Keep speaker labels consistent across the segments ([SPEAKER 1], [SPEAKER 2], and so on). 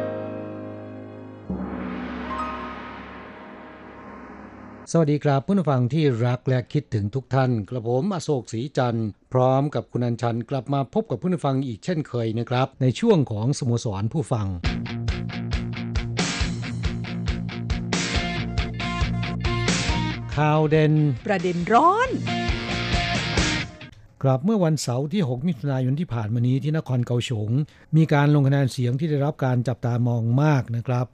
[SPEAKER 1] สวัสดีครับผู้ฟังที่รักและคิดถึงทุกท่าน กระผมอโศกศรีจันทร์พร้อมกับคุณอัญชันกลับมาพบกับผู้ฟังอีกเช่นเคยนะครับ ในช่วงของสโมสรผู้ฟังข่าวเด่น
[SPEAKER 2] ประเด็นร้อน
[SPEAKER 1] กลับเมื่อวันเสาร์ที่ 6 มิถุนายนที่ผ่านมานี้ที่นครเกาฉงมีการลงคะแนนเสียงที่ได้รับการจับตามองมากนะครับ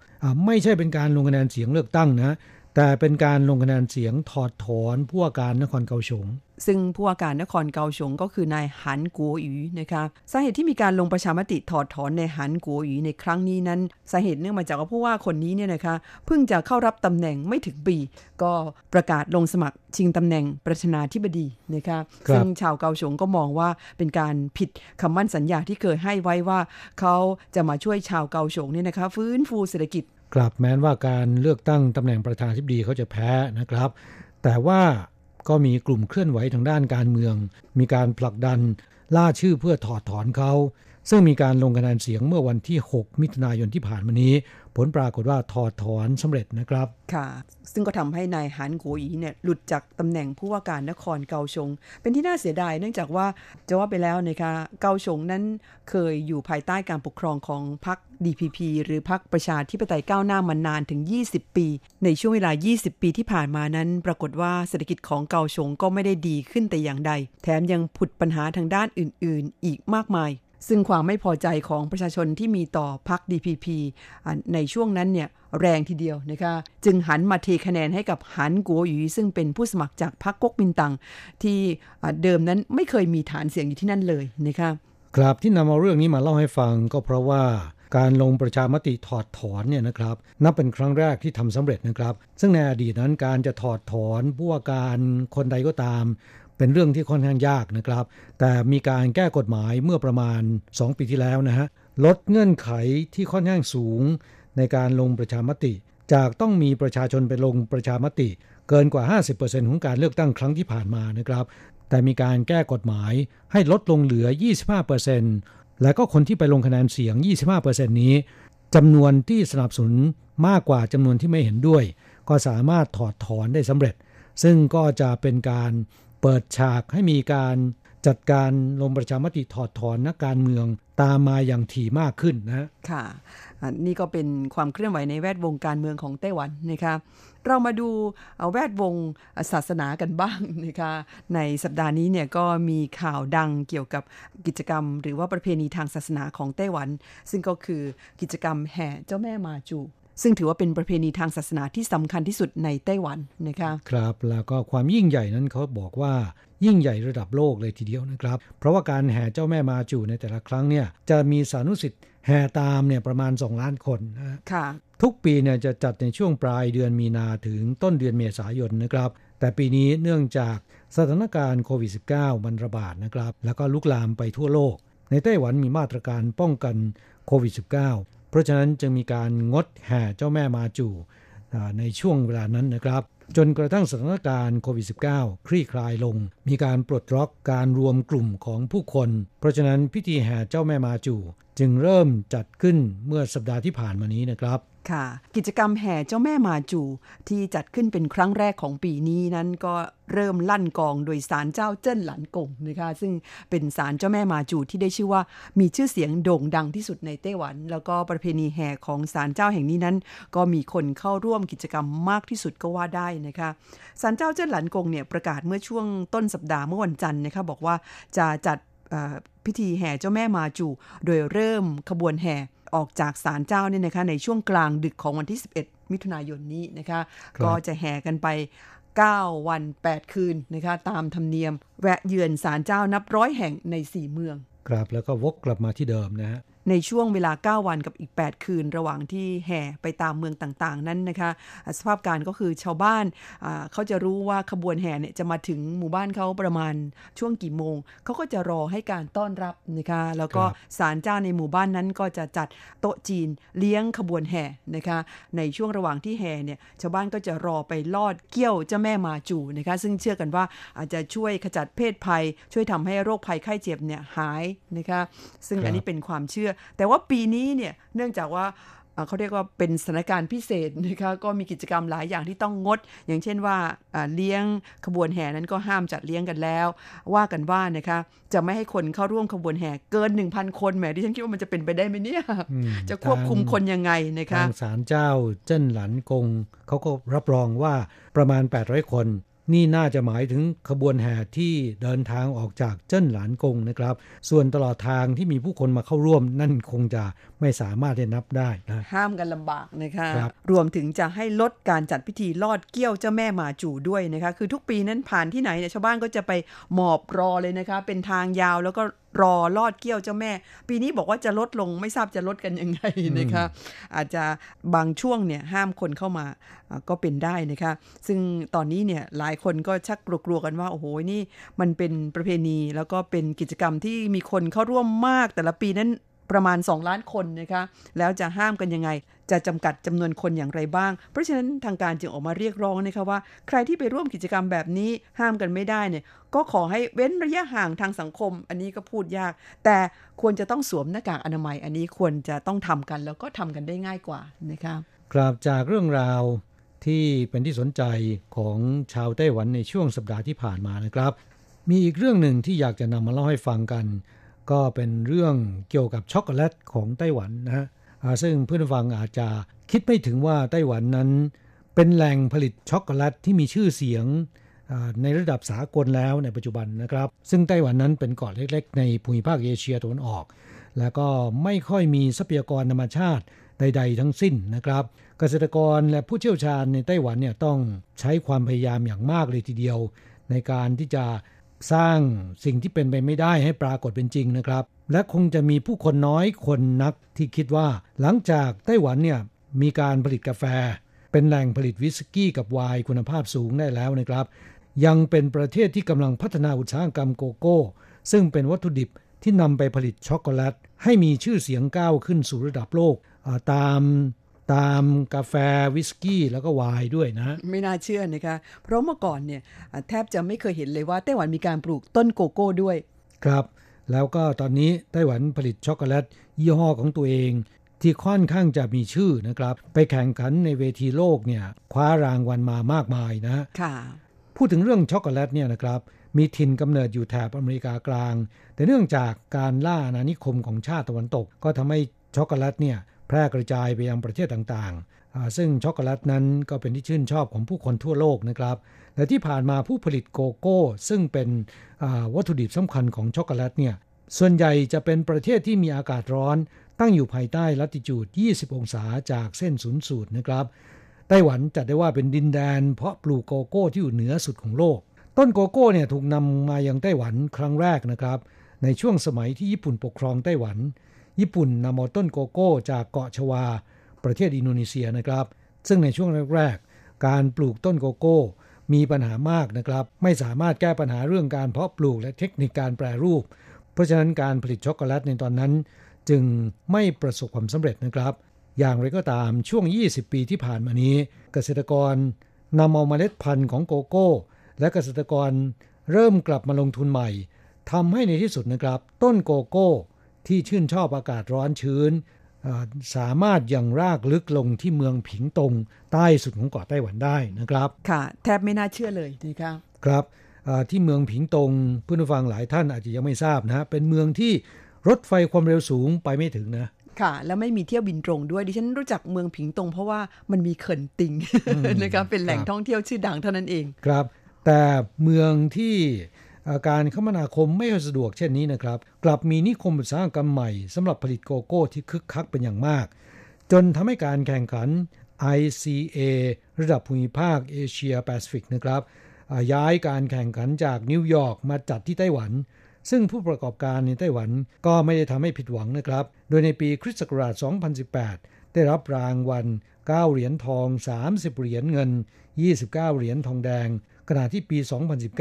[SPEAKER 1] ไม่ใช่เป็นการลงคะแนนเสียงเลือกตั้งนะ แต่เป็นการลงคะแนนเสียงถอดถอนผู้ว่าการนครเกาฉง
[SPEAKER 2] ซึ่งผู้ว่าการนครเกาฉงก็คือนายหันกัวหยูนะคะสาเหตุที่มีการลงประชามติถอดถอนในหันกัวหยูในครั้งนี้นั้นสาเหตุเนื่องมาจากว่าผู้ว่าคนนี้เนี่ยนะคะเพิ่งจะเข้ารับตำแหน่งไม่ถึงปี ก็ประกาศลงสมัครชิงตำแหน่งประธานาธิบดีนะคะซึ่งชาวเกาฉงก็มองว่าเป็นการผิดคำมั่นสัญญาที่เคยให้ไว้ว่า เขาจะมาช่วยชาวเกาฉงเนี่ยนะคะฟื้นฟูเศรษฐกิจ
[SPEAKER 1] กลับแม้นว่าการเลือกตั้งตำแหน่งประธานาธิบดีเขาจะแพ้นะครับ แต่ว่าก็มีกลุ่มเคลื่อนไหวทางด้านการเมือง มีการผลักดันล่าชื่อเพื่อถอดถอนเขา ซึ่งมีการลงคะแนนเสียงเมื่อวันที่ 6 มิถุนายนที่ผ่านมานี้ ผลปรากฏว่าถอดถอนสำเร็จนะครับ
[SPEAKER 2] ค่ะ ซึ่งก็ทำให้นายหันโกอีเนี่ยหลุดจากตำแหน่งผู้ว่าการนครเกาชง เป็นที่น่าเสียดายเนื่องจากว่าจะว่าไปแล้วนะคะเกาชงนั้นเคยอยู่ภายใต้การปกครองของพรรค DPP หรือพรรคประชาธิปไตยก้าวหน้ามานานถึง 20 ปี ในช่วงเวลา 20 ปีที่ผ่านมานั้น ปรากฏว่าเศรษฐกิจของเกาชงก็ไม่ได้ดีขึ้นแต่อย่างใด แถมยังผุดปัญหาทางด้านอื่น ๆ อีกมากมาย ซึ่งความไม่พอใจของประชาชนที่มีต่อพรรค DPP ในช่วงนั้นเนี่ยแรงทีเดียวนะคะจึงหันมาเทคะแนนให้กับหันกัวหยูซึ่งเป็นผู้สมัครจากพรรคก๊กมินตั๋งที่เดิมนั้นไม่เคยมีฐานเสียงอยู่ที่นั่นเลยนะคะ
[SPEAKER 1] ครับที่นำเอาเรื่องนี้มาเล่าให้ฟังก็เพราะว่าการลงประชามติถอดถอนเนี่ยนะครับ นับเป็นครั้งแรกที่ทำสำเร็จนะครับ ซึ่งในอดีตนั้นการจะถอดถอนผู้ว่าการคนใดก็ตาม เป็นเรื่องที่ค่อนข้างยากนะครับ แต่มีการแก้กฎหมายเมื่อประมาณ 2 ปีที่แล้วนะฮะลดเงื่อนไขที่ค่อนข้างสูง ในการลงประชามติ จากต้องมีประชาชนไปลงประชามติ เกินกว่า 50%ของการเลือกตั้งครั้งที่ผ่านมานะครับ แต่มีการแก้กฎหมายให้ลดลงเหลือ 25%และก็คนที่ไปลงคะแนนเสียง 25%นี้จำนวนที่สนับสนุนมากกว่าจำนวนที่ไม่เห็นด้วย ก็สามารถถอดถอนได้สำเร็จ ซึ่งก็จะเป็นการ เปิดฉากให้มีการจัดการลงประชามติถอดถอนนักการเมืองตามมาอย่างถี่มากขึ้นนะ
[SPEAKER 2] ค่ะ นี่ก็เป็นความเคลื่อนไหวในแวดวงการเมืองของไต้หวันนะคะเรามาดูแวดวงศาสนากันบ้างนะคะในสัปดาห์นี้เนี่ยก็มีข่าวดังเกี่ยวกับกิจกรรม หรือว่าประเพณีทางศาสนาของไต้หวัน ซึ่งก็คือกิจกรรมแห่เจ้าแม่มาจู ซึ่งถือว่าเป็นประเพณีทางศาสนาที่สำคัญที่สุดในไต้หวันนะคะ
[SPEAKER 1] ครับแล้วก็ความยิ่งใหญ่นั้นเขาบอกว่ายิ่งใหญ่ระดับโลกเลยทีเดียวนะครับ เพราะว่าการแห่เจ้าแม่มาจูในแต่ละครั้งเนี่ยจะมีสานุสิทธิ์แห่ตามเนี่ยประมาณ 2 ล้านคนนะ
[SPEAKER 2] ค่ะ
[SPEAKER 1] ทุกปีเนี่ยจะจัดในช่วงปลายเดือนมีนาถึงต้นเดือนเมษายนนะครับ แต่ปีนี้เนื่องจากสถานการณ์โควิด -19 มันระบาดนะครับ แล้วก็ลุกลามไปทั่วโลก ในไต้หวันมีมาตรการป้องกันโควิด -19 เพราะฉะนั้นจึงมีการงดแห่เจ้าแม่มาจูในช่วงเวลานั้นนะครับ จนกระทั่งสถานการณ์โควิด -19 คลี่คลายลง มีการปลดล็อกการรวมกลุ่มของผู้คน เพราะฉะนั้นพิธีแห่เจ้าแม่มาจูจึงเริ่มจัดขึ้นเมื่อสัปดาห์ที่ผ่านมานี้นะครับ
[SPEAKER 2] ค่ะ กิจกรรมแห่เจ้าแม่มาจูที่จัดขึ้นเป็นครั้งแรกของปีนี้นั้นก็เริ่มลั่นกองโดยศาลเจ้าเจิ้นหลันกงนะคะซึ่งเป็นศาลเจ้าแม่มาจูที่ได้ชื่อว่ามีชื่อเสียงโด่งดังที่สุดในไต้หวัน แล้วก็ประเพณีแห่ของศาลเจ้าแห่งนี้นั้น ก็มีคนเข้าร่วมกิจกรรมมากที่สุดก็ว่าได้นะคะศาลเจ้าเจิ้นหลันกงเนี่ยประกาศเมื่อช่วงต้นสัปดาห์เมื่อวันจันทร์นะคะบอกว่าจะจัดพิธีแห่เจ้าแม่มาจู โดยเริ่มขบวนแห่ ออกจากศาลเจ้าเนี่ยนะคะในช่วงกลางดึกของวันที่ 11 มิถุนายนนี้นะคะก็จะแห่กันไป 9 วัน 8 คืนนะคะตามธรรมเนียม แวะเยือนศาลเจ้านับร้อยแห่งใน 4 เมือง
[SPEAKER 1] ครับแล้วก็วกกลับมาที่เดิมนะฮะ
[SPEAKER 2] ในช่วงเวลา 9 วันกับอีก 8 คืน ระหว่างที่แห่ไปตามเมืองต่างๆ นั้นนะคะ สภาพการก็คือชาวบ้านเขาจะรู้ว่าขบวนแห่เนี่ยจะมาถึงหมู่บ้านเขาประมาณช่วงกี่โมง เขาก็จะรอให้การต้อนรับนะคะ แล้วก็ศาลเจ้าในหมู่บ้านนั้นก็จะจัดโต๊ะจีนเลี้ยงขบวนแห่นะคะ ในช่วงระหว่างที่แห่เนี่ยชาวบ้านก็จะรอไปลอดเกี้ยวเจ้าแม่มาจูนะคะ ซึ่งเชื่อกันว่าอาจจะช่วยขจัดเพศภัย ช่วยทำให้โรคภัยไข้เจ็บเนี่ยหายนะคะ ซึ่งอันนี้เป็นความเชื่อแต่ว่าปีนี้เนี่ยเนื่องจากว่าเขาเรียกว่าเป็นสถานการณ์พิเศษนะคะก็มีกิจกรรมหลายอย่างที่ต้องงด อย่างเช่นว่าเลี้ยงขบวนแห่นั้นก็ห้ามจัดเลี้ยงกันแล้ว ว่ากันว่านะคะจะไม่ให้คนเข้าร่วมขบวนแห่เกิน 1,000 คนแหมดิฉันคิดว่ามันจะเป็นไปได้ไหมเนี่ยจะควบคุมคนยังไงนะคะ
[SPEAKER 1] ทางศาลเจ้าเจิ้นหลันกงเขาก็รับรองว่าประมาณ 800 คน นี่น่าจะหมายถึงขบวนแห่ที่เดินทางออกจากเจิ้นหลานกงนะครับ ส่วนตลอดทางที่มีผู้คนมาเข้าร่วม นั่นคงจะไม่สามารถจะนับได้นะ
[SPEAKER 2] ห้ามกันลำบากนะคะครรวมถึงจะให้ลดการจัดพิธีลอดเกี้ยวเจ้าแม่มาจู่ด้วยนะคะ คือทุกปีนั้นผ่านที่ไหนเนี่ยชาวบ้านก็จะไปหมอบรอเลยนะคะ เป็นทางยาวแล้วก็รอลอดเกี้ยวเจ้าแม่ ปีนี้บอกว่าจะลดลงไม่ทราบจะลดกันยังไงนะคะอาจจะบางช่วงเนี่ยห้ามคนเข้ามาก็เป็นได้นะคะซึ่งตอนนี้เนี่ยหลายคนก็ชักกลัวๆกันว่า โอ้โหนี่มันเป็นประเพณีแล้วก็เป็นกิจกรรมที่มีคนเข้าร่วมมากแต่ละปีนั้นประมาณ 2 ล้านคนนะคะแล้วจะห้ามกันยังไง จะจำกัดจำนวนคนอย่างไรบ้าง เพราะฉะนั้นทางการจึงออกมาเรียกร้องนะคะว่า ใครที่ไปร่วมกิจกรรมแบบนี้ห้ามกันไม่ได้เนี่ยก็ขอให้เว้นระยะห่างทางสังคม อันนี้ก็พูดยาก แต่ควรจะต้องสวมหน้ากากอนามัย อันนี้ควรจะต้องทำกันแล้วก็ทำกันได้ง่ายกว่านะคะ
[SPEAKER 1] กราบจากเรื่องราวที่เป็นที่สนใจของชาวไต้หวันในช่วงสัปดาห์ที่ผ่านมานะครับ มีอีกเรื่องหนึ่งที่อยากจะนำมาเล่าให้ฟังกัน ก็เป็นเรื่องเกี่ยวกับช็อกโกแลตของไต้หวันนะฮะ ซึ่งเพื่อนฟังอาจจะคิดไม่ถึงว่าไต้หวันนั้น เป็นแหล่งผลิตช็อกโกแลตที่มีชื่อเสียงในระดับสากลแล้วในปัจจุบันนะครับ ซึ่งไต้หวันนั้นเป็นเกาะเล็กๆ ในภูมิภาคเอเชียตะวันออก แล้วก็ไม่ค่อยมีทรัพยากรธรรมชาติใด ๆ ทั้งสิ้นนะครับ เกษตรกรและผู้เชี่ยวชาญในไต้หวันเนี่ยต้องใช้ความพยายามอย่างมากเลยทีเดียว ในการที่จะ สร้างสิ่งที่เป็นไปไม่ได้ให้ปรากฏเป็นจริงนะครับ และคงจะมีผู้คนน้อยคนนักที่คิดว่า หลังจากไต้หวันเนี่ยมีการผลิตกาแฟ เป็นแหล่งผลิตวิสกี้กับไวน์คุณภาพสูงได้แล้วนะครับ ยังเป็นประเทศที่กำลังพัฒนาอุตสาหกรรมโกโก้ ซึ่งเป็นวัตถุดิบที่นำไปผลิตช็อกโกแลตให้มีชื่อเสียงก้าวขึ้นสู่ระดับโลกตาม ตามกาแฟวิสกี้แล้วก็ไวน์ด้วยนะ
[SPEAKER 2] ไม่น่าเชื่อนะคะ เพราะเมื่อก่อนเนี่ยแทบจะไม่เคยเห็นเลยว่าไต้หวันมีการปลูกต้นโกโก้ด้วย
[SPEAKER 1] ครับ แล้วก็ตอนนี้ไต้หวันผลิตช็อกโกแลตยี่ห้อของตัวเองที่ค่อนข้างจะมีชื่อนะครับ ไปแข่งขันในเวทีโลกเนี่ยคว้ารางวัลมามากมายนะ
[SPEAKER 2] ค่ะ
[SPEAKER 1] พูดถึงเรื่องช็อกโกแลตเนี่ยนะครับ มีถิ่นกำเนิดอยู่แถบอเมริกากลาง แต่เนื่องจากการล่าอาณานิคมของชาติตะวันตก ก็ทำให้ช็อกโกแลตเนี่ย แพร่กระจายไปยังประเทศต่างๆ ซึ่งช็อกโกแลตนั้นก็เป็นที่ชื่นชอบของผู้คนทั่วโลกนะครับและที่ผ่านมาผู้ผลิตโกโก้ ซึ่งเป็นวัตถุดิบสำคัญของช็อกโกแลตเนี่ยส่วนใหญ่จะเป็นประเทศที่มีอากาศร้อน ตั้งอยู่ภายใต้ลัติจูด 20 องศาจากเส้นศูนย์สูตรนะครับ ไต้หวันจัดได้ว่าเป็นดินแดน เพาะปลูกโกโก้ที่อยู่เหนือสุดของโลก ต้นโกโก้เนี่ยถูกนำมายังไต้หวันครั้งแรกนะครับ ในช่วงสมัยที่ญี่ปุ่นปกครองไต้หวัน ญี่ปุ่นนำเอาต้นโกโก้จากเกาะชวา ประเทศอินโดนีเซียนะครับ ซึ่งในช่วงแรกๆ การปลูกต้นโกโก้ มีปัญหามากนะครับ ไม่สามารถแก้ปัญหาเรื่องการเพาะปลูกและเทคนิคการแปรรูป เพราะฉะนั้นการผลิตช็อกโกแลตในตอนนั้น จึงไม่ประสบความสำเร็จนะครับ อย่างไรก็ตามช่วง 20 ปีที่ผ่านมานี้ เกษตรกรนำเอาเมล็ดพันธุ์ของโกโก้ และเกษตรกรเริ่มกลับมาลงทุนใหม่ทำให้ในที่สุดนะครับ ต้นโกโก้ ที่ชื่นชอบอากาศร้อนชื้น สามารถยังรากลึกลงที่เมืองผิงตง ใต้สุดของเกาะไต้หวันได้นะครับ
[SPEAKER 2] ค่ะ แทบไม่น่าเชื่อเลยนะครับ
[SPEAKER 1] ครับที่เมืองผิงตงเพื่อนฟังหลายท่านอาจจะยังไม่ทราบนะเป็นเมืองที่รถไฟความเร็วสูงไปไม่ถึงนะ
[SPEAKER 2] ค่ะ แล้วไม่มีเที่ยวบินตรงด้วยดิฉันรู้จักเมืองผิงตง เพราะว่ามันมีเขินติงนะครับเป็นแหล่งท่องเที่ยวชื่อดังเท่านั้นเอง
[SPEAKER 1] ครับ แต่เมืองที่ การคมนาคมไม่สะดวกเช่นนี้นะครับ กลับมีนิคมอุตสาหกรรมใหม่สำหรับผลิตโกโก้ที่คึกคักเป็นอย่างมาก จนทำให้การแข่งขัน ICA ระดับภูมิภาคเอเชียแปซิฟิกนะครับ ย้ายการแข่งขันจากนิวยอร์กมาจัดที่ไต้หวัน ซึ่งผู้ประกอบการในไต้หวันก็ไม่ได้ทำให้ผิดหวังนะครับ โดยในปีคริสต์ศักราช 2018 ได้รับรางวัล 9 เหรียญทอง 30 เหรียญเงิน 29 เหรียญทองแดง ขณะที่ปี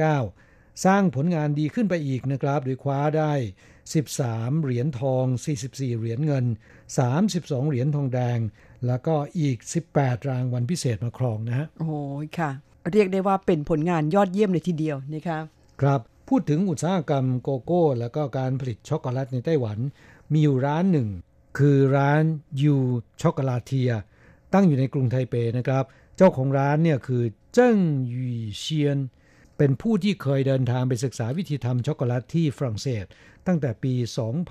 [SPEAKER 1] 2019 สร้างผลงานดีขึ้นไปอีกนะครับ โดยคว้าได้ 13 เหรียญทอง 44 เหรียญเงิน 32 เหรียญทองแดง แล้วก็อีก 18 รางวัลพิเศษมาครองนะฮะ
[SPEAKER 2] โอ้ค่ะ เรียกได้ว่าเป็นผลงานยอดเยี่ยมเลยทีเดียวนะครับ
[SPEAKER 1] ครับ พูดถึงอุตสาหกรรมโกโก้ แล้วก็การผลิตช็อกโกแลตในไต้หวัน มีอยู่ร้านหนึ่ง คือร้านยูช็อกโกลาเทีย ตั้งอยู่ในกรุงไทเปนะครับ เจ้าของร้านเนี่ยคือเจิ้งหยี่เชียน เป็นผู้ที่เคยเดินทางไปศึกษาวิธีทำช็อกโกแลตที่ฝรั่งเศส ตั้งแต่ปี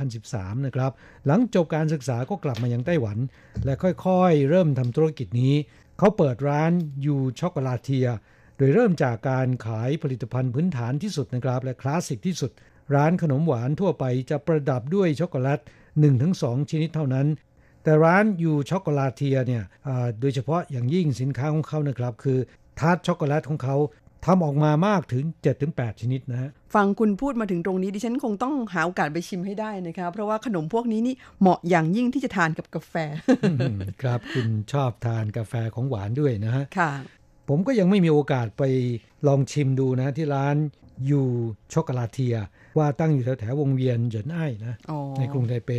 [SPEAKER 1] 2013 นะครับ หลังจบการศึกษาก็กลับมายังไต้หวัน และค่อยๆ เริ่มทำธุรกิจนี้ เขาเปิดร้าน Yu Chocolatier โดยเริ่มจากการขายผลิตภัณฑ์พื้นฐานที่สุดนะครับ และคลาสสิกที่สุด ร้านขนมหวานทั่วไปจะประดับด้วยช็อกโกแลต1-2 ชนิดเท่านั้นแต่ร้าน Yu Chocolatier เนี่ยโดยเฉพาะอย่างยิ่งสินค้าของเขานะครับ คือทาร์ตช็อกโกแลตของเขา ทำออกมามากถึง 7-8 ชนิดนะฮะ
[SPEAKER 2] ฟังคุณพูดมาถึงตรงนี้ดิฉันคงต้องหาโอกาสไปชิมให้ได้นะครับเพราะว่าขนมพวกนี้นี่เหมาะอย่างยิ่งที่จะทานกับกาแฟ
[SPEAKER 1] ครับคุณชอบทานกาแฟของหวานด้วยนะฮะ
[SPEAKER 2] ค่ะ
[SPEAKER 1] ผมก็ยังไม่มีโอกาสไปลองชิมดูนะที่ร้านยูช็อกโกลาเทีย ว่าตั้งอยู่แถวแถววงเวียนเหยินไอ้นะในกรุงไทเป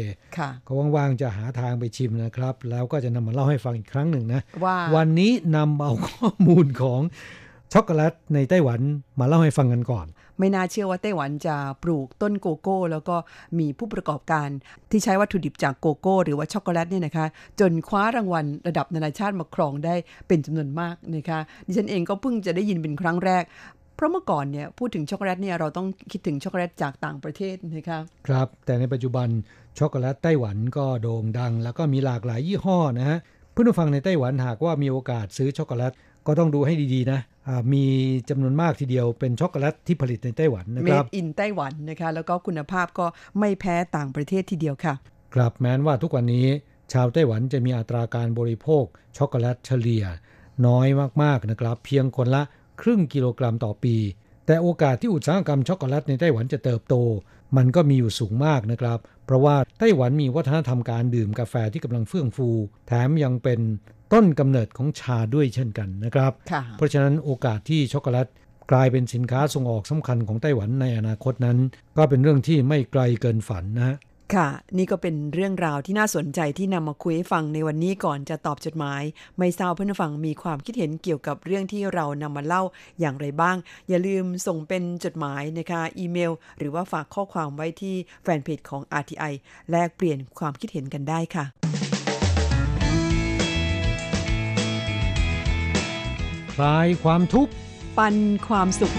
[SPEAKER 1] ก็ว่างๆจะหาทางไปชิมนะครับ แล้วก็จะนำมาเล่าให้ฟังอีกครั้งหนึ่งนะ
[SPEAKER 2] ว่า
[SPEAKER 1] วันนี้นำเอาข้อมูลของ ช็อกโกแลตในไต้หวันมาเล่าให้ฟังกันก่อน
[SPEAKER 2] ไม่น่าเชื่อว่าไต้หวันจะปลูกต้นโกโก้ แล้วก็มีผู้ประกอบการที่ใช้วัตถุดิบจากโกโก้ หรือว่าช็อกโกแลตเนี่ยนะคะ จนคว้ารางวัลระดับนานาชาติมาครองได้เป็นจำนวนมากนะคะดิฉันเองก็เพิ่งจะได้ยินเป็นครั้งแรกเพราะเมื่อก่อนเนี่ยพูดถึงช็อกโกแลตเนี่ยเราต้องคิดถึงช็อกโกแลตจากต่างประเทศนะคะ
[SPEAKER 1] ครับ แต่ในปัจจุบันช็อกโกแลตไต้หวันก็โด่งดัง แล้วก็มีหลากหลายยี่ห้อนะฮะเพื่อนผู้ฟังในไต้หวันหากว่ามีโอกาสซื้อช็อกโกแลต ก็ต้องดูให้ดีๆนะมีจำนวนมากทีเดียวเป็นช็อกโกแลตที่ผลิตในไต้หวันนะครับ
[SPEAKER 2] Made in ไต้หวันนะคะ แล้วก็คุณภาพก็ไม่แพ้ต่างประเทศทีเดียวค่ะ
[SPEAKER 1] ครับแม้นว่าทุกวันนี้ชาวไต้หวันจะมีอัตราการบริโภคช็อกโกแลตเฉลี่ย น้อยมากๆนะครับ เพียงคนละครึ่งกิโลกรัมต่อปี แต่โอกาสที่อุตสาหกรรมช็อกโกแลตในไต้หวันจะเติบโต มันก็มีอยู่สูงมากนะครับ เพราะว่าไต้หวันมีวัฒนธรรมการดื่มกาแฟที่กำลังเฟื่องฟู แถมยังเป็น ต้นกำเนิดของชาด้วยเช่นกันนะครับ เพราะฉะนั้นโอกาสที่ช็อกโกแลตกลายเป็นสินค้าส่งออกสำคัญของไต้หวันในอนาคตนั้น ก็เป็นเรื่องที่ไม่ไกลเกินฝันนะ
[SPEAKER 2] ค่ะ นี่ก็เป็นเรื่องราวที่น่าสนใจที่นำมาคุยให้ฟังในวันนี้ก่อนจะตอบจดหมาย ไม่ทราบเพื่อนฟังมีความคิดเห็นเกี่ยวกับเรื่องที่เรานำมาเล่าอย่างไรบ้าง อย่าลืมส่งเป็นจดหมายนะคะ อีเมล หรือว่าฝากข้อความไว้ที่แฟนเพจของ RTI แลกเปลี่ยนความคิดเห็นกันได้ค่ะ
[SPEAKER 1] คลายความทุกข์
[SPEAKER 2] ปันความสุข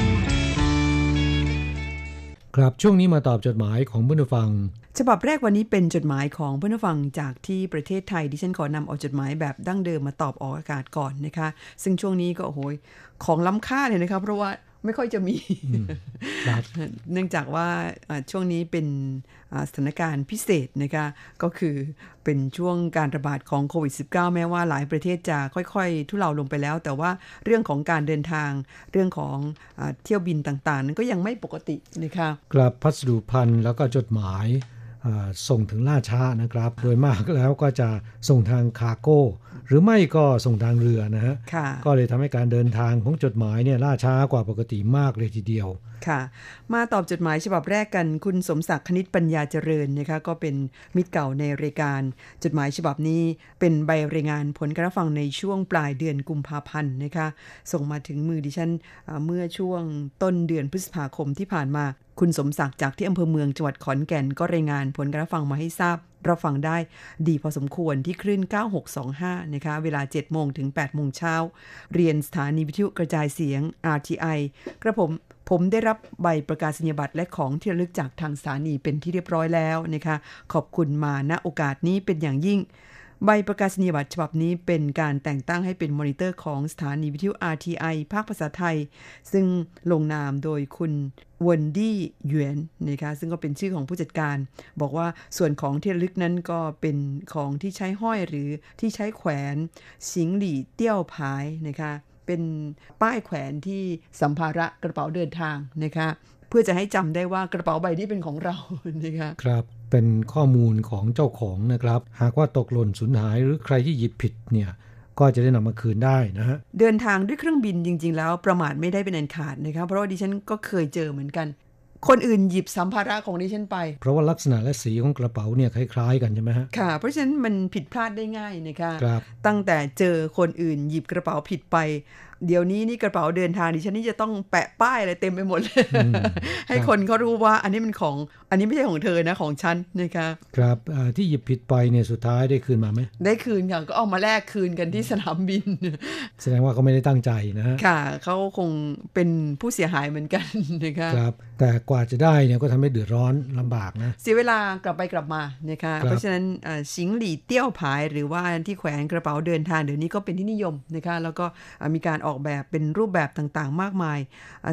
[SPEAKER 1] ครับช่วงนี้มาตอบจดหมายของเพื่อนฟัง
[SPEAKER 2] ฉบับแรกวันนี้เป็นจดหมายของเพื่อนฟังจากที่ประเทศไทยดิฉันขอนำเอาจดหมายแบบดั้งเดิมมาตอบออกอากาศก่อนนะคะ ซึ่งช่วงนี้ก็โอ้โหของล้ำค่าเลยนะคะเพราะว่า ไม่ค่อยจะมี เนื่องจากว่าช่วงนี้เป็นสถานการณ์พิเศษนะคะก็คือเป็นช่วงการระบาดของโควิด -19 แม้ว่าหลายประเทศจะค่อยๆ ทุเลาลงไปแล้ว แต่ว่าเรื่องของการเดินทางเรื่องของอเที่ยวบินต่างๆ นั้นก็ยังไม่ปกตินะคะ
[SPEAKER 1] กลับพัสดุพันธ์แล้วก็จดหมายส่งถึงล่าช้านะครับ โดยมากแล้วก็จะส่งทางคาร์โก้ หรือไม่ก็ส่งทางเรือนะฮะก็เลยทำให้การเดินทางของจดหมายเนี่ยล่าช้ากว่าปกติมากเลยทีเดียว
[SPEAKER 2] ค่ะ มาตอบจดหมายฉบับแรกกันคุณสมศักดิ์คณิตปัญญาเจริญนะคะก็เป็นมิตรเก่าในรายการ จดหมายฉบับนี้เป็นใบรายงานผลการฟังในช่วงปลายเดือนกุมภาพันธ์นะคะส่งมาถึงมือดิฉันเมื่อช่วงต้นเดือนพฤษภาคมที่ผ่านมา คุณสมศักดิ์จากที่อำเภอเมืองจังหวัดขอนแก่นก็รายงานผลการฟังมาให้ทราบ รับฟังได้ดีพอสมควรที่คลื่น 9625 นะคะ เวลา 7 โมงถึง 8 โมงเช้า เรียนสถานีวิทยุกระจายเสียง RTI กระผมผมได้รับใบประกาศนียบัตรและของที่ระลึกจากทางสถานีเป็นที่เรียบร้อยแล้วนะคะ ขอบคุณมาณโอกาสนี้เป็นอย่างยิ่ง ใบประกาศนียบัตรฉบับนี้เป็นการแต่งตั้งให้เป็นมอนิเตอร์ของสถานีวิทยุ RTI ภาคภาษาไทย ซึ่งลงนามโดยคุณวนดี้หยวนนะคะซึ่งก็เป็นชื่อของผู้จัดการ บอกว่าส่วนของที่ลึกนั้นก็เป็นของที่ใช้ห้อยหรือที่ใช้แขวนสิงหลี่เตี้ยวผายนะคะเป็นป้ายแขวนที่สัมภาระกระเป๋าเดินทางนะคะเพื่อจะให้จำได้ว่ากระเป๋าใบนี้เป็นของเรานะคะ
[SPEAKER 1] ครับ เป็นข้อมูลของเจ้าของนะครับ หากว่าตกหล่นสูญหายหรือใครที่หยิบผิดเนี่ยก็จะได้นำมาคืนได้นะฮะ
[SPEAKER 2] เดินทางด้วยเครื่องบินจริง ๆ แล้วประมาทไม่ได้เป็นอันขาดนะครับเพราะว่าดิฉันก็เคยเจอเหมือนกัน คนอื่นหยิบสัมภาระของดิฉันไป
[SPEAKER 1] เพราะว่าลักษณะและสีของกระเป๋าเนี่ยคล้าย ๆ กันใช่ไหมฮะ
[SPEAKER 2] ค่ะ เพราะฉะนั้นมันผิดพลาดได้ง่ายนะคะ
[SPEAKER 1] ครับ
[SPEAKER 2] ตั้งแต่เจอคนอื่นหยิบกระเป๋าผิดไปเดี๋ยวนี้นี่กระเป๋าเดินทางดิฉันนี่จะต้องแปะป้ายอะไรเต็มไปหมดเลยให้คนเขารู้ว่าอันนี้มันของอันนี้ไม่ใช่ของเธอนะของฉันนะคะ
[SPEAKER 1] ครับที่หยิบผิดไปเนี่ยสุดท้ายได้คืนมาไหม
[SPEAKER 2] ได้คืนค่ะก็เอามาแลกคืนกันที่สนามบิน
[SPEAKER 1] แสดงว่าเขาไม่ได้ตั้งใจนะ
[SPEAKER 2] ค่ะเขาคงเป็นผู้เสียหายเหมือนกันนะคะ
[SPEAKER 1] ครับ แต่กว่าจะได้เนี่ยก็ทำให้เดือดร้อนลำบากนะ
[SPEAKER 2] เสียเวลากลับไปกลับมานะคะเพราะฉะนั้นสิงหลี่เตี้ยวผายหรือว่าที่แขวนกระเป๋าเดินทางเดี๋ยวนี้ก็เป็นที่นิยมนะคะแล้วก็มีการออกแบบเป็นรูปแบบต่างๆ มากมาย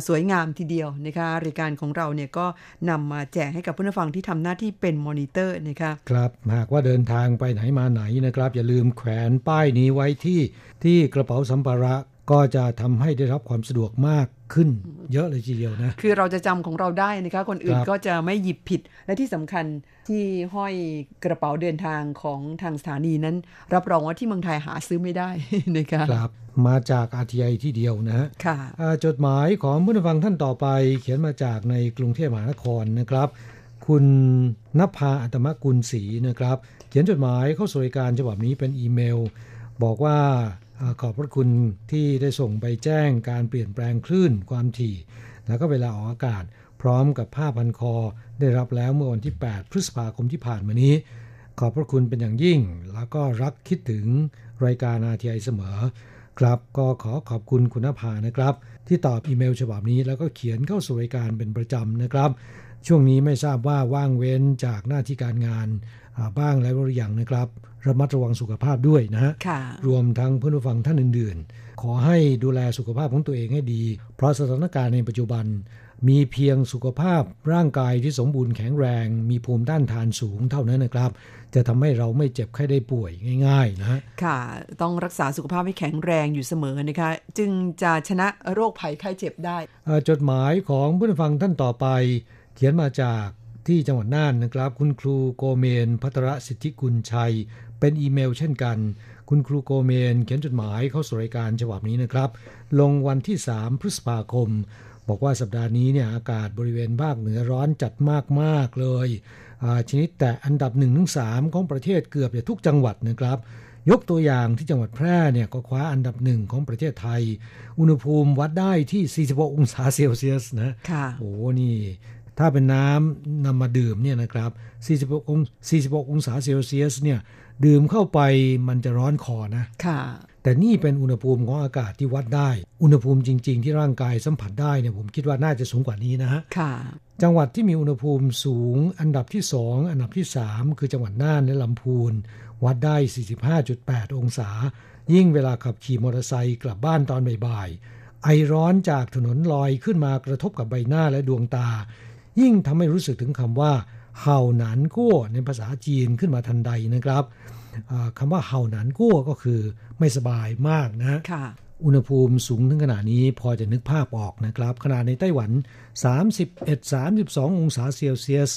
[SPEAKER 2] สวยงามทีเดียวนะคะรายการของเราเนี่ยก็นำมาแจกให้กับผู้ฟังที่ทำหน้าที่เป็นมอนิเตอร์นะคะ
[SPEAKER 1] ครับหากว่าเดินทางไปไหนมาไหนนะครับ อย่าลืมแขวนป้ายนี้ไว้ที่ที่กระเป๋าสัมภาระ ก็จะทำให้ได้รับความสะดวกมากขึ้น เยอะเลยทีเดียวนะ
[SPEAKER 2] คือเราจะจำของเราได้นะคะ คนอื่นก็จะไม่หยิบผิด และที่สำคัญที่ห้อยกระเป๋าเดินทางของทางสถานีนั้น รับรองว่าที่เมืองไทยหาซื้อไม่ได้นะคะ
[SPEAKER 1] ครับ มาจาก RTI ที่เดียวนะ
[SPEAKER 2] ค่ะ
[SPEAKER 1] จดหมายของผู้ฟังท่านต่อไป เขียนมาจากในกรุงเทพมหานครนะครับ คุณนภาอัตมกุลศรีนะครับ เขียนจดหมายเข้าสู่รายการฉบับนี้เป็นอีเมล บอกว่า ขอบพระคุณที่ได้ส่งไปแจ้งการเปลี่ยนแปลงคลื่นความถี่ แล้วก็เวลาออกอากาศ พร้อมกับผ้าพันคอ ได้รับแล้วเมื่อวันที่ 8 พฤษภาคมที่ผ่านมานี้ ขอบพระคุณเป็นอย่างยิ่ง แล้วก็รักคิดถึงรายการอาทีไอเสมอ ครับก็ขอขอบคุณคุณภานะครับ ที่ตอบอีเมลฉบับนี้แล้วก็เขียนเข้าสู่รายการเป็นประจำนะครับ ช่วงนี้ไม่ทราบว่าว่างเว้นจากหน้าที่การงาน บ้างแล้วหรือยังนะครับ ระมัดระวังสุขภาพด้วยนะฮะรวมทั้งเพื่อนผู้ฟังท่านอื่น ๆ ขอให้ดูแลสุขภาพของตัวเองให้ดี เพราะสถานการณ์ในปัจจุบัน มีเพียงสุขภาพร่างกายที่สมบูรณ์แข็งแรง มีภูมิต้านทานสูงเท่านั้นนะครับ จะทำให้เราไม่เจ็บไข้ได้ป่วยง่าย ๆ นะ
[SPEAKER 2] ค่ะ ต้องรักษาสุขภาพให้แข็งแรงอยู่เสมอนะคะ จึงจะชนะโรคภัยไข้เจ็บได้
[SPEAKER 1] จดหมายของผู้ฟังท่านต่อไป เขียนมาจาก ที่จังหวัดน่านนะครับ คุณครูโกเมน พัทรสิทธิกุลชัย เป็นอีเมลเช่นกัน คุณครูโกเมน เขียนจดหมายเข้าสู่รายการฉบับนี้นะครับ ลงวันที่ 3 พฤษภาคม บอกว่าสัปดาห์นี้เนี่ยอากาศบริเวณภาคเหนือร้อนจัดมากๆเลยชนิดแต่อันดับ1นถึงสของประเทศเกือบจะทุกจังหวัดนะครับยกตัวอย่างที่จังหวัดแพร่เนี่ยก็คว้าอันดับหนึ่งของประเทศไทย อุณหภูมิวัดได้ที่ 46 องศาเซลเซียสนะ
[SPEAKER 2] ค่ะ
[SPEAKER 1] โอ้นี่ ถ้าเป็นน้ำนำมาดื่มเนี่ยนะครับ 46 อง46 องศาเซลเซียสเนี่ยดื่มเข้าไปมันจะร้อนคอนะ
[SPEAKER 2] ค่ะ
[SPEAKER 1] แต่นี่เป็นอุณหภูมิของอากาศที่วัดได้ อุณหภูมิจริง ๆ ที่ร่างกายสัมผัสได้เนี่ยผมคิดว่าน่าจะสูงกว่านี้นะฮะ
[SPEAKER 2] ค่ะ
[SPEAKER 1] จังหวัดที่มีอุณหภูมิสูงอันดับที่ 2 อันดับที่ 3 คือจังหวัดน่านและลำพูน วัดได้ 45.8 องศา ยิ่งเวลาขับขี่มอเตอร์ไซค์กลับบ้านตอนบ่ายๆไอร้อนจากถนนลอยขึ้นมากระทบกับใบหน้าและดวงตา ยิ่งทำให้รู้สึกถึงคำว่าเห่าหนานกั้วในภาษาจีนขึ้นมาทันใดนะครับคำว่าเห่าหนานกั้วก็คือไม่สบายมากนะอุณหภูมิสูงถึงขนาดนี้พอจะนึกภาพออกนะครับ ขนาดในไต้หวัน 31-32 องศาเซลเซียส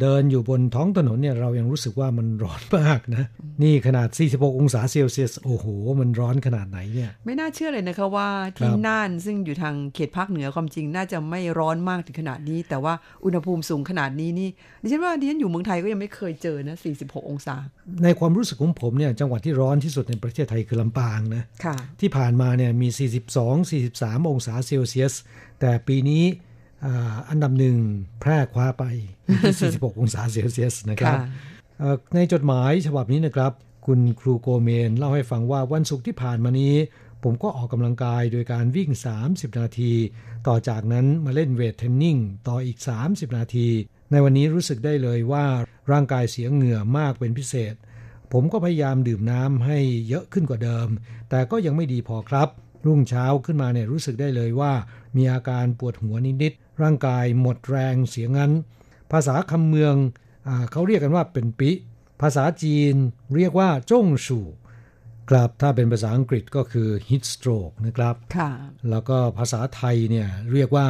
[SPEAKER 1] เดินอยู่บนท้องถนนเนี่ยเรายังรู้สึกว่ามันร้อนมากนะ นี่ขนาด 46 องศาเซลเซียส โอ้โห มันร้อนขนาดไหนเนี่ย
[SPEAKER 2] ไม่น่าเชื่อเลยนะคะว่าที่น่านซึ่งอยู่ทางเขตภาคเหนือความจริงน่าจะไม่ร้อนมากถึงขนาดนี้ แต่ว่าอุณหภูมิสูงขนาดนี้นี่ดิฉันว่าดิฉันอยู่เมืองไทยก็ยังไม่เคยเจอนะ 46 องศา
[SPEAKER 1] ในความรู้สึกของผมเนี่ยจังหวัดที่ร้อนที่สุดในประเทศไทยคือลำปางนะ
[SPEAKER 2] ค่ะ
[SPEAKER 1] ที่ผ่านมาเนี่ยมี 42 43 องศาเซลเซียส แต่ปีนี้ อันดับหนึ่งแพร่คว้าไปที่ 46 องศาเซลเซียสนะครับ ในจดหมายฉบับนี้นะครับ คุณครูโกเมนเล่าให้ฟังว่าวันศุกร์ที่ผ่านมานี้ ผมก็ออกกำลังกายโดยการวิ่ง 30 นาที ต่อจากนั้นมาเล่นเวทเทรนนิ่งต่ออีก 30 นาที ในวันนี้รู้สึกได้เลยว่าร่างกายเสียเหงื่อมากเป็นพิเศษ ผมก็พยายามดื่มน้ำให้เยอะขึ้นกว่าเดิม แต่ก็ยังไม่ดีพอครับ รุ่งเช้าขึ้นมาเนี่ยรู้สึกได้เลยว่า มีอาการปวดหัวนิดๆ ร่างกายหมดแรงเสียงั้น ภาษาคำเมืองอเขาเรียกกันว่าเป็นปิ ภาษาจีนเรียกว่าจงสู่ครับถ้าเป็นภาษาอังกฤษก็คือ heat stroke นะครับ
[SPEAKER 2] ค่ะ
[SPEAKER 1] แล้วก็ภาษาไทยเนี่ยเรียกว่า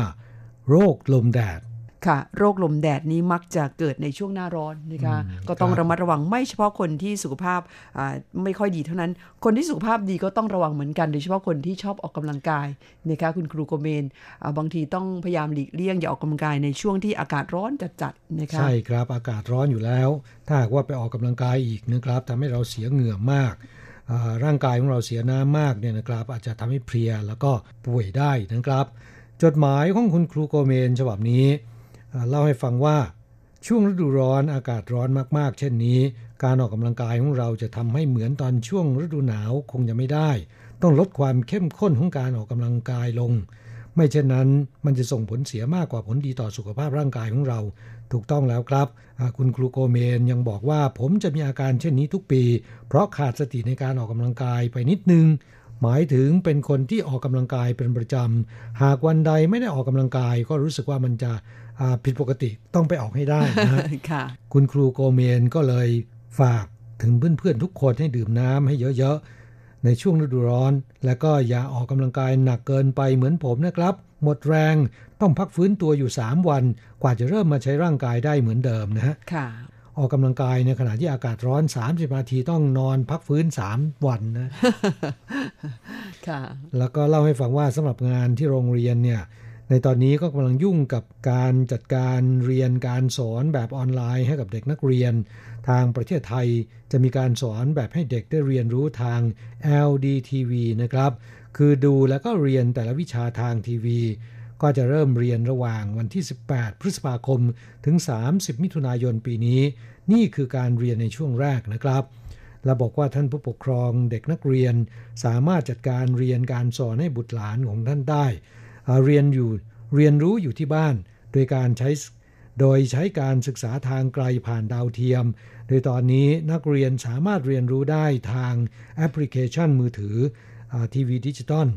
[SPEAKER 1] โรคลมแดด
[SPEAKER 2] ค่ะ โรคลมแดดนี้มักจะเกิดในช่วงหน้าร้อนนะคะก็ต้องระมัดระวังไม่เฉพาะคนที่สุขภาพไม่ค่อยดีเท่านั้น คนที่สุขภาพดีก็ต้องระวังเหมือนกัน โดยเฉพาะคนที่ชอบออกกำลังกายนะคะคุณครูโกเมนบางทีต้องพยายามหลีกเลี่ยงอย่าออกกำลังกายในช่วงที่อากาศร้อนจัดๆนะคะ
[SPEAKER 1] ใช่ครับอากาศร้อนอยู่แล้ว ถ้าหากว่าไปออกกำลังกายอีกนะครับทำให้เราเสียเหงื่อมากร่างกายของเราเสียน้ำมากเนี่ยนะครับ อาจจะทำให้เพลียแล้วก็ป่วยได้นะครับ จดหมายของคุณครูโกเมนฉบับนี้ เล่าให้ฟังว่าช่วงฤดูร้อนอากาศร้อนมากๆ เช่นนี้ การออกกำลังกายของเราจะทำให้เหมือนตอนช่วงฤดูหนาวคงจะไม่ได้ ต้องลดความเข้มข้นของการออกกำลังกายลง ไม่เช่นนั้นมันจะส่งผลเสียมากกว่าผลดีต่อสุขภาพร่างกายของเรา ถูกต้องแล้วครับ คุณครูโกเมนยังบอกว่าผมจะมีอาการเช่นนี้ทุกปี เพราะขาดสติในการออกกำลังกายไปนิดนึงหมายถึงเป็นคนที่ออกกำลังกายเป็นประจำ หากวันใดไม่ได้ออกกำลังกายก็รู้สึกว่ามันจะ ผิดปกติต้องไปออกให้ได้นะคุณครูโกเมนก็เลยฝากถึงเพื่อนๆทุกคนให้ดื่มน้ำให้เยอะๆ ในช่วงฤดูร้อน และก็อย่าออกกำลังกายหนักเกินไปเหมือนผมนะครับ หมดแรงต้องพักฟื้นตัวอยู่ 3 วัน กว่าจะเริ่มมาใช้ร่างกายได้เหมือนเดิมนะฮะออกกำลังกายในขณะที่อากาศร้อน 30 นาทีต้องนอนพักฟื้น 3 วันนะ แล้วก็เล่าให้ฟังว่าสำหรับงานที่โรงเรียนเนี่ย ในตอนนี้ก็กำลังยุ่งกับการจัดการเรียนการสอนแบบออนไลน์ให้กับเด็กนักเรียน ทางประเทศไทยจะมีการสอนแบบให้เด็กได้เรียนรู้ทาง LDTV นะครับ คือดูแล้วก็เรียนแต่ละวิชาทางทีวี ก็จะเริ่มเรียนระหว่างวันที่ 18 พฤษภาคม ถึง 30 มิถุนายนปีนี้ นี่คือการเรียนในช่วงแรกนะครับและบอกว่าท่านผู้ปกครองเด็กนักเรียน สามารถจัดการเรียนการสอนให้บุตรหลานของท่านได้ เรียนอยู่เรียนรู้อยู่ที่บ้าน โดยการใช้โดยใช้การศึกษาทางไกลผ่านดาวเทียม โดยตอนนี้นักเรียนสามารถเรียนรู้ได้ทางแอปพลิเคชันมือถือทีวีดิจิตอล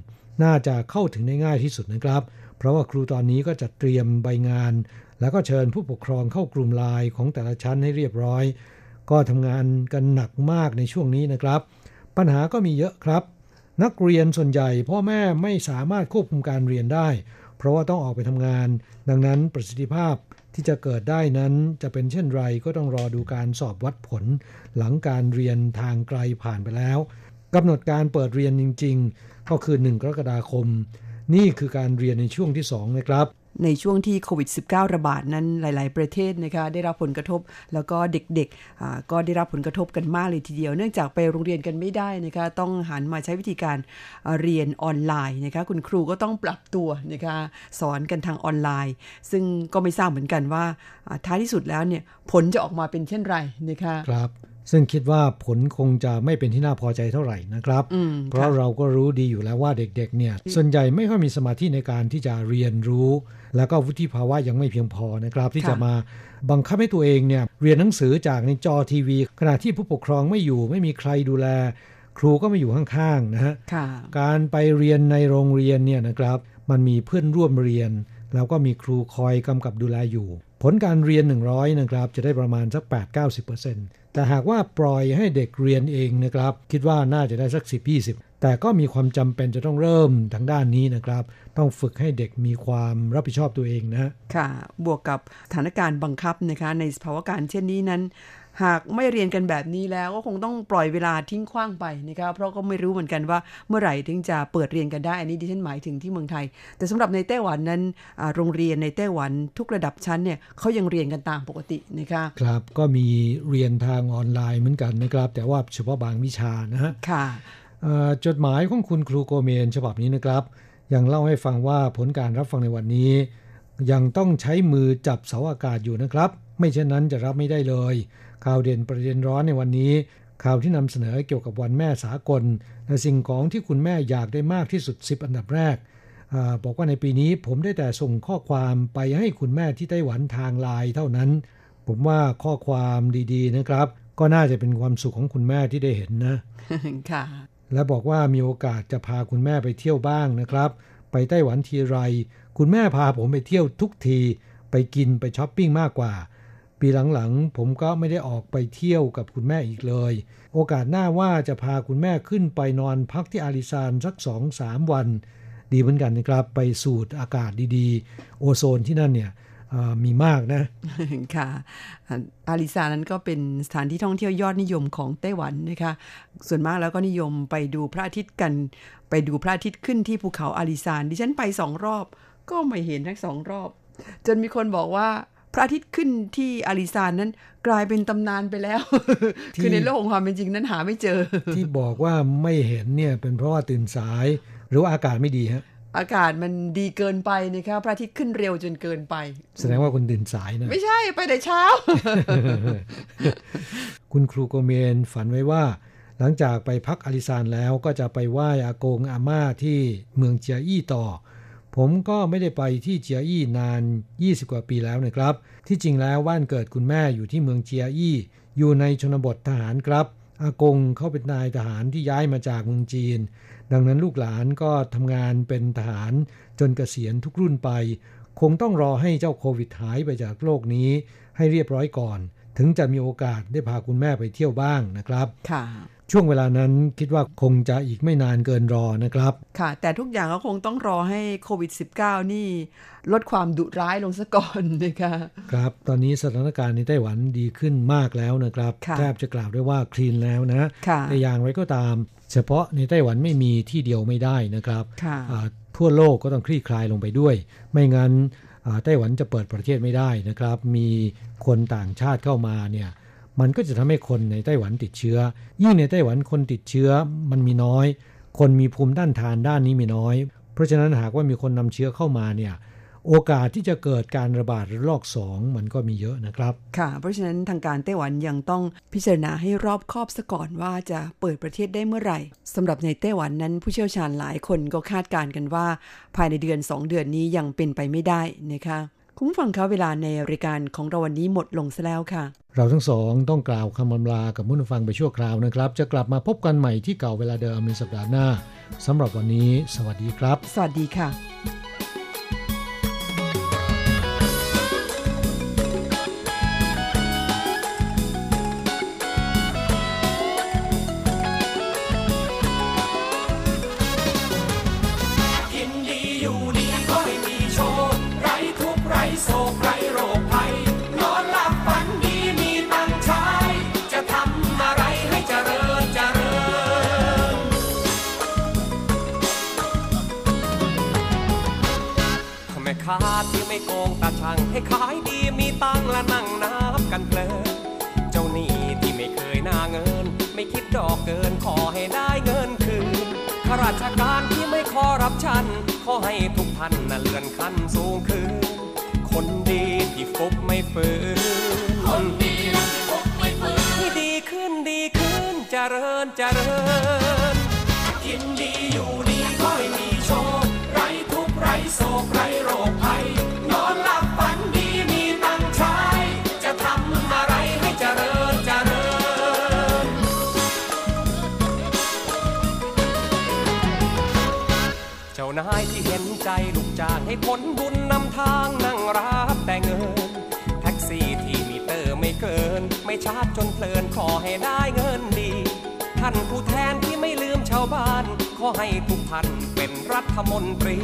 [SPEAKER 1] น่าจะเข้าถึงได้ง่ายที่สุดนะครับ เพราะว่าครูตอนนี้ก็จะเตรียมใบงาน แล้วก็เชิญผู้ปกครองเข้ากลุ่มไลน์ของแต่ละชั้นให้เรียบร้อย ก็ทำงานกันหนักมากในช่วงนี้นะครับ ปัญหาก็มีเยอะครับ นักเรียนส่วนใหญ่พ่อแม่ไม่สามารถควบคุมการเรียนได้ เพราะว่าต้องออกไปทำงาน ดังนั้นประสิทธิภาพที่จะเกิดได้นั้นจะเป็นเช่นไรก็ต้องรอดูการสอบวัดผล หลังการเรียนทางไกลผ่านไปแล้วกำหนดการเปิดเรียนจริง ๆ ก็คือ 1 กรกฎาคม นี่คือการเรียนในช่วงที่ 2 นะครับ
[SPEAKER 2] ในช่วงที่โควิด -19 ระบาดนั้นหลาย ๆ ประเทศนะคะได้รับผลกระทบ แล้วก็เด็กๆก็ได้รับผลกระทบกันมากเลยทีเดียว เนื่องจากไปโรงเรียนกันไม่ได้นะคะต้องหันมาใช้วิธีการเรียนออนไลน์นะคะคุณครูก็ต้องปรับตัวนะคะสอนกันทางออนไลน์ ซึ่งก็ไม่ทราบเหมือนกันว่าท้ายที่สุดแล้วเนี่ยผลจะออกมาเป็นเช่นไรนะคะ
[SPEAKER 1] ครับ ซึ่งคิดว่าผลคงจะไม่เป็นที่น่าพอใจเท่าไหร่นะครับ เพราะเราก็รู้ดีอยู่แล้วว่าเด็กๆ เนี่ย ส่วนใหญ่ไม่ค่อยมีสมาธิในการที่จะเรียนรู้ แล้วก็วุฒิภาวะยังไม่เพียงพอนะครับ ที่จะมาบังคับให้ตัวเองเนี่ยเรียนหนังสือจากในจอทีวี ขณะที่ผู้ปกครองไม่อยู่ไม่มีใครดูแล ครูก็ไม่อยู่ข้างๆนะฮะการไปเรียนในโรงเรียนเนี่ยนะครับ มันมีเพื่อนร่วมเรียน แล้วก็มีครูคอยกำกับดูแลอยู่ ผลการเรียน 100 นะครับ จะได้ประมาณสัก8-90% แต่หากว่าปล่อยให้เด็กเรียนเองนะครับ คิดว่าน่าจะได้สัก 10-20 แต่ก็มีความจำเป็นจะต้องเริ่มทางด้านนี้นะครับ ต้องฝึกให้เด็กมีความรับผิดชอบตัวเองนะ
[SPEAKER 2] ค่ะ บวกกับสถานการณ์บังคับนะคะ ในสภาวะการเช่นนี้นั้น หากไม่เรียนกันแบบนี้แล้วก็คงต้องปล่อยเวลาทิ้งขว้างไปนะคะเพราะก็ไม่รู้เหมือนกันว่าเมื่อไหร่ถึงจะเปิดเรียนกันได้อันนี้ดิฉันหมายถึงที่เมืองไทย แต่สำหรับในไต้หวันนั้นอ่าโรงเรียนในไต้หวันทุกระดับชั้นเนี่ยเขายังเรียนกันตามปกตินะคะ
[SPEAKER 1] ครับก็มีเรียนทางออนไลน์เหมือนกันนะครับ แต่ว่าเฉพาะบางวิชานะฮะ
[SPEAKER 2] ค่ะ
[SPEAKER 1] เอ่อจดหมายของคุณครูโกเมนฉบับนี้นะครับยังเล่าให้ฟังว่าผลการรับฟังในวันนี้ ยังต้องใช้มือจับเสาอากาศอยู่นะครับ ไม่เช่นนั้นจะรับไม่ได้เลย ข่าวเด่นประเด็นร้อนในวันนี้ ข่าวที่นำเสนอเกี่ยวกับวันแม่สากลและสิ่งของที่คุณแม่อยากได้มากที่สุด 10 อันดับแรกอาบอกว่าในปีนี้ผมได้แต่ส่งข้อความไปให้คุณแม่ที่ไต้หวันทางไลน์เท่านั้น ผมว่าข้อความดีๆนะครับ ก็น่าจะเป็นความสุขของคุณแม่ที่ได้เห็นนะ
[SPEAKER 2] ค่ะ
[SPEAKER 1] และบอกว่ามีโอกาสจะพาคุณแม่ไปเที่ยวบ้างนะครับ ไปไต้หวันทีไร คุณแม่พาผมไปเที่ยวทุกที ไปกินไปช้อปปิ้งมากกว่า ปีหลังๆ ผมก็ไม่ได้ออกไปเที่ยวกับคุณแม่อีกเลย โอกาสหน้าว่าจะพาคุณแม่ขึ้นไปนอนพักที่อาริซานสักสองสามวัน ดีเหมือนกันนะครับ ไปสูดอากาศดีๆ โอโซนที่นั่นเนี่ยมีมากนะ
[SPEAKER 2] ค่ะอาอาริซานั้นก็เป็นสถานที่ท่องเที่ยวยอดนิยมของไต้หวันนะคะ ส่วนมากแล้วก็นิยมไปดูพระอาทิตย์กัน ไปดูพระอาทิตย์ขึ้นที่ภูเขาอาริซานดิฉันไปสองรอบ ก็ไม่เห็นทั้งสองรอบ จนมีคนบอกว่า พระอาทิตย์ขึ้นที่อาริซานนั้นกลายเป็นตำนานไปแล้ว
[SPEAKER 1] ที่
[SPEAKER 2] คือในโลกของความเป็นจริงนั้นหาไม่เจอ
[SPEAKER 1] ที่บอกว่าไม่เห็นเนี่ยเป็นเพราะว่าตื่นสาย หรือว่าอากาศไม่ดีฮะ
[SPEAKER 2] อากาศมันดีเกินไปนะคะพระอาทิตย์ขึ้นเร็วจนเกินไป
[SPEAKER 1] แสดงว่าคุณตื่นสายนะ
[SPEAKER 2] ไม่ใช่ไปแต่เช้า
[SPEAKER 1] คุณครูโกเมนฝันไว้ว่า หลังจากไปพักอาริซานแล้วก็จะไปไหว้อากงอาม่าที่เมืองเจียอี้ต่อ ผมก็ไม่ได้ไปที่เจียอี้นาน 20 กว่าปีแล้วนะครับ ที่จริงแล้วบ้านเกิดคุณแม่อยู่ที่เมืองเจียอี้อยู่ในชนบททหารครับ อากงเขาเป็นนายทหารที่ย้ายมาจากเมืองจีน ดังนั้นลูกหลานก็ทำงานเป็นทหารจนเกษียณทุกรุ่นไป คงต้องรอให้เจ้าโควิดหายไปจากโลกนี้ให้เรียบร้อยก่อน ถึงจะมีโอกาสได้พาคุณแม่ไปเที่ยวบ้างนะครับ
[SPEAKER 2] ค่ะ
[SPEAKER 1] ช่วงเวลานั้นคิดว่าคงจะอีกไม่นานเกินรอนะครับ
[SPEAKER 2] ค่ะ แต่ทุกอย่างก็คงต้องรอให้โควิด -19 นี่ ลดความดุร้ายลงซะก่อนนะคะ
[SPEAKER 1] ครับ ตอนนี้สถานการณ์ในไต้หวันดีขึ้นมากแล้วนะครับ
[SPEAKER 2] ค่ะ
[SPEAKER 1] แทบจะกล่าวได้ว่าคลีนแล้วนะ
[SPEAKER 2] ค่ะ
[SPEAKER 1] แต่อย่างไรก็ตาม เฉพาะในไต้หวันไม่มีที่เดียวไม่ได้นะครับ
[SPEAKER 2] ค่ะ
[SPEAKER 1] อ่าทั่วโลกก็ต้องคลี่คลายลงไปด้วย ไม่งั้นอ่าไต้หวันจะเปิดประเทศไม่ได้นะครับ มีคนต่างชาติเข้ามาเนี่ย มันก็จะทำให้คนในไต้หวันติดเชื้อ ยิ่งในไต้หวันคนติดเชื้อมันมีน้อย คนมีภูมิต้านทานด้านนี้มีน้อย เพราะฉะนั้นหากว่ามีคนนำเชื้อเข้ามาเนี่ยโอกาสที่จะเกิดการระบาดระลอกสองมันก็มีเยอะนะครับ
[SPEAKER 2] ค่ะ เพราะฉะนั้นทางการไต้หวันยังต้องพิจารณาให้รอบคอบซะก่อนว่าจะเปิดประเทศได้เมื่อไหร่สำหรับในไต้หวันนั้นผู้เชี่ยวชาญหลายคนก็คาดการณ์กันว่า ภายในเดือน 2 เดือนนี้ยังเป็นไปไม่ได้นะคะ คุณผู้ฟังคะเวลาในรายการของเราวันนี้หมดลงซะแล้วค่ะ
[SPEAKER 1] เราทั้งสองต้องกล่าวคำอำลากับผู้ฟังไปชั่วคราวนะครับ จะกลับมาพบกันใหม่ที่เก่าเวลาเดิมในสัปดาห์หน้าสำหรับวันนี้ สวัสดีครับ
[SPEAKER 2] สวัสดีค่ะ
[SPEAKER 3] ให้ขายดีมีตังค์และนั่งนับกันเพลินเจ้าหนี้ที่ไม่เคยหน้าเงิน ไม่คิดดอกเกินขอให้ได้เงินคืนข้าราชการที่ไม่ขอรับชัน ขอให้ทุกท่านน่ะเลื่อนขั้นสูงขึ้น คนดีที่ฟุบไม่ฝืนคนดีที่ฟุบไม่ฝืนให้ดีขึ้นดีขึ้นเจริญเจริญ จลูกจ้างให้ผลบุญนำทางนั่งรับแต่เงินชาร์จจนเพลินขอให้ได้เงินดี ท่านผู้แทนที่ไม่ลืมชาวบ้าน ขอให้ทุกท่านเป็นรัฐมนตรี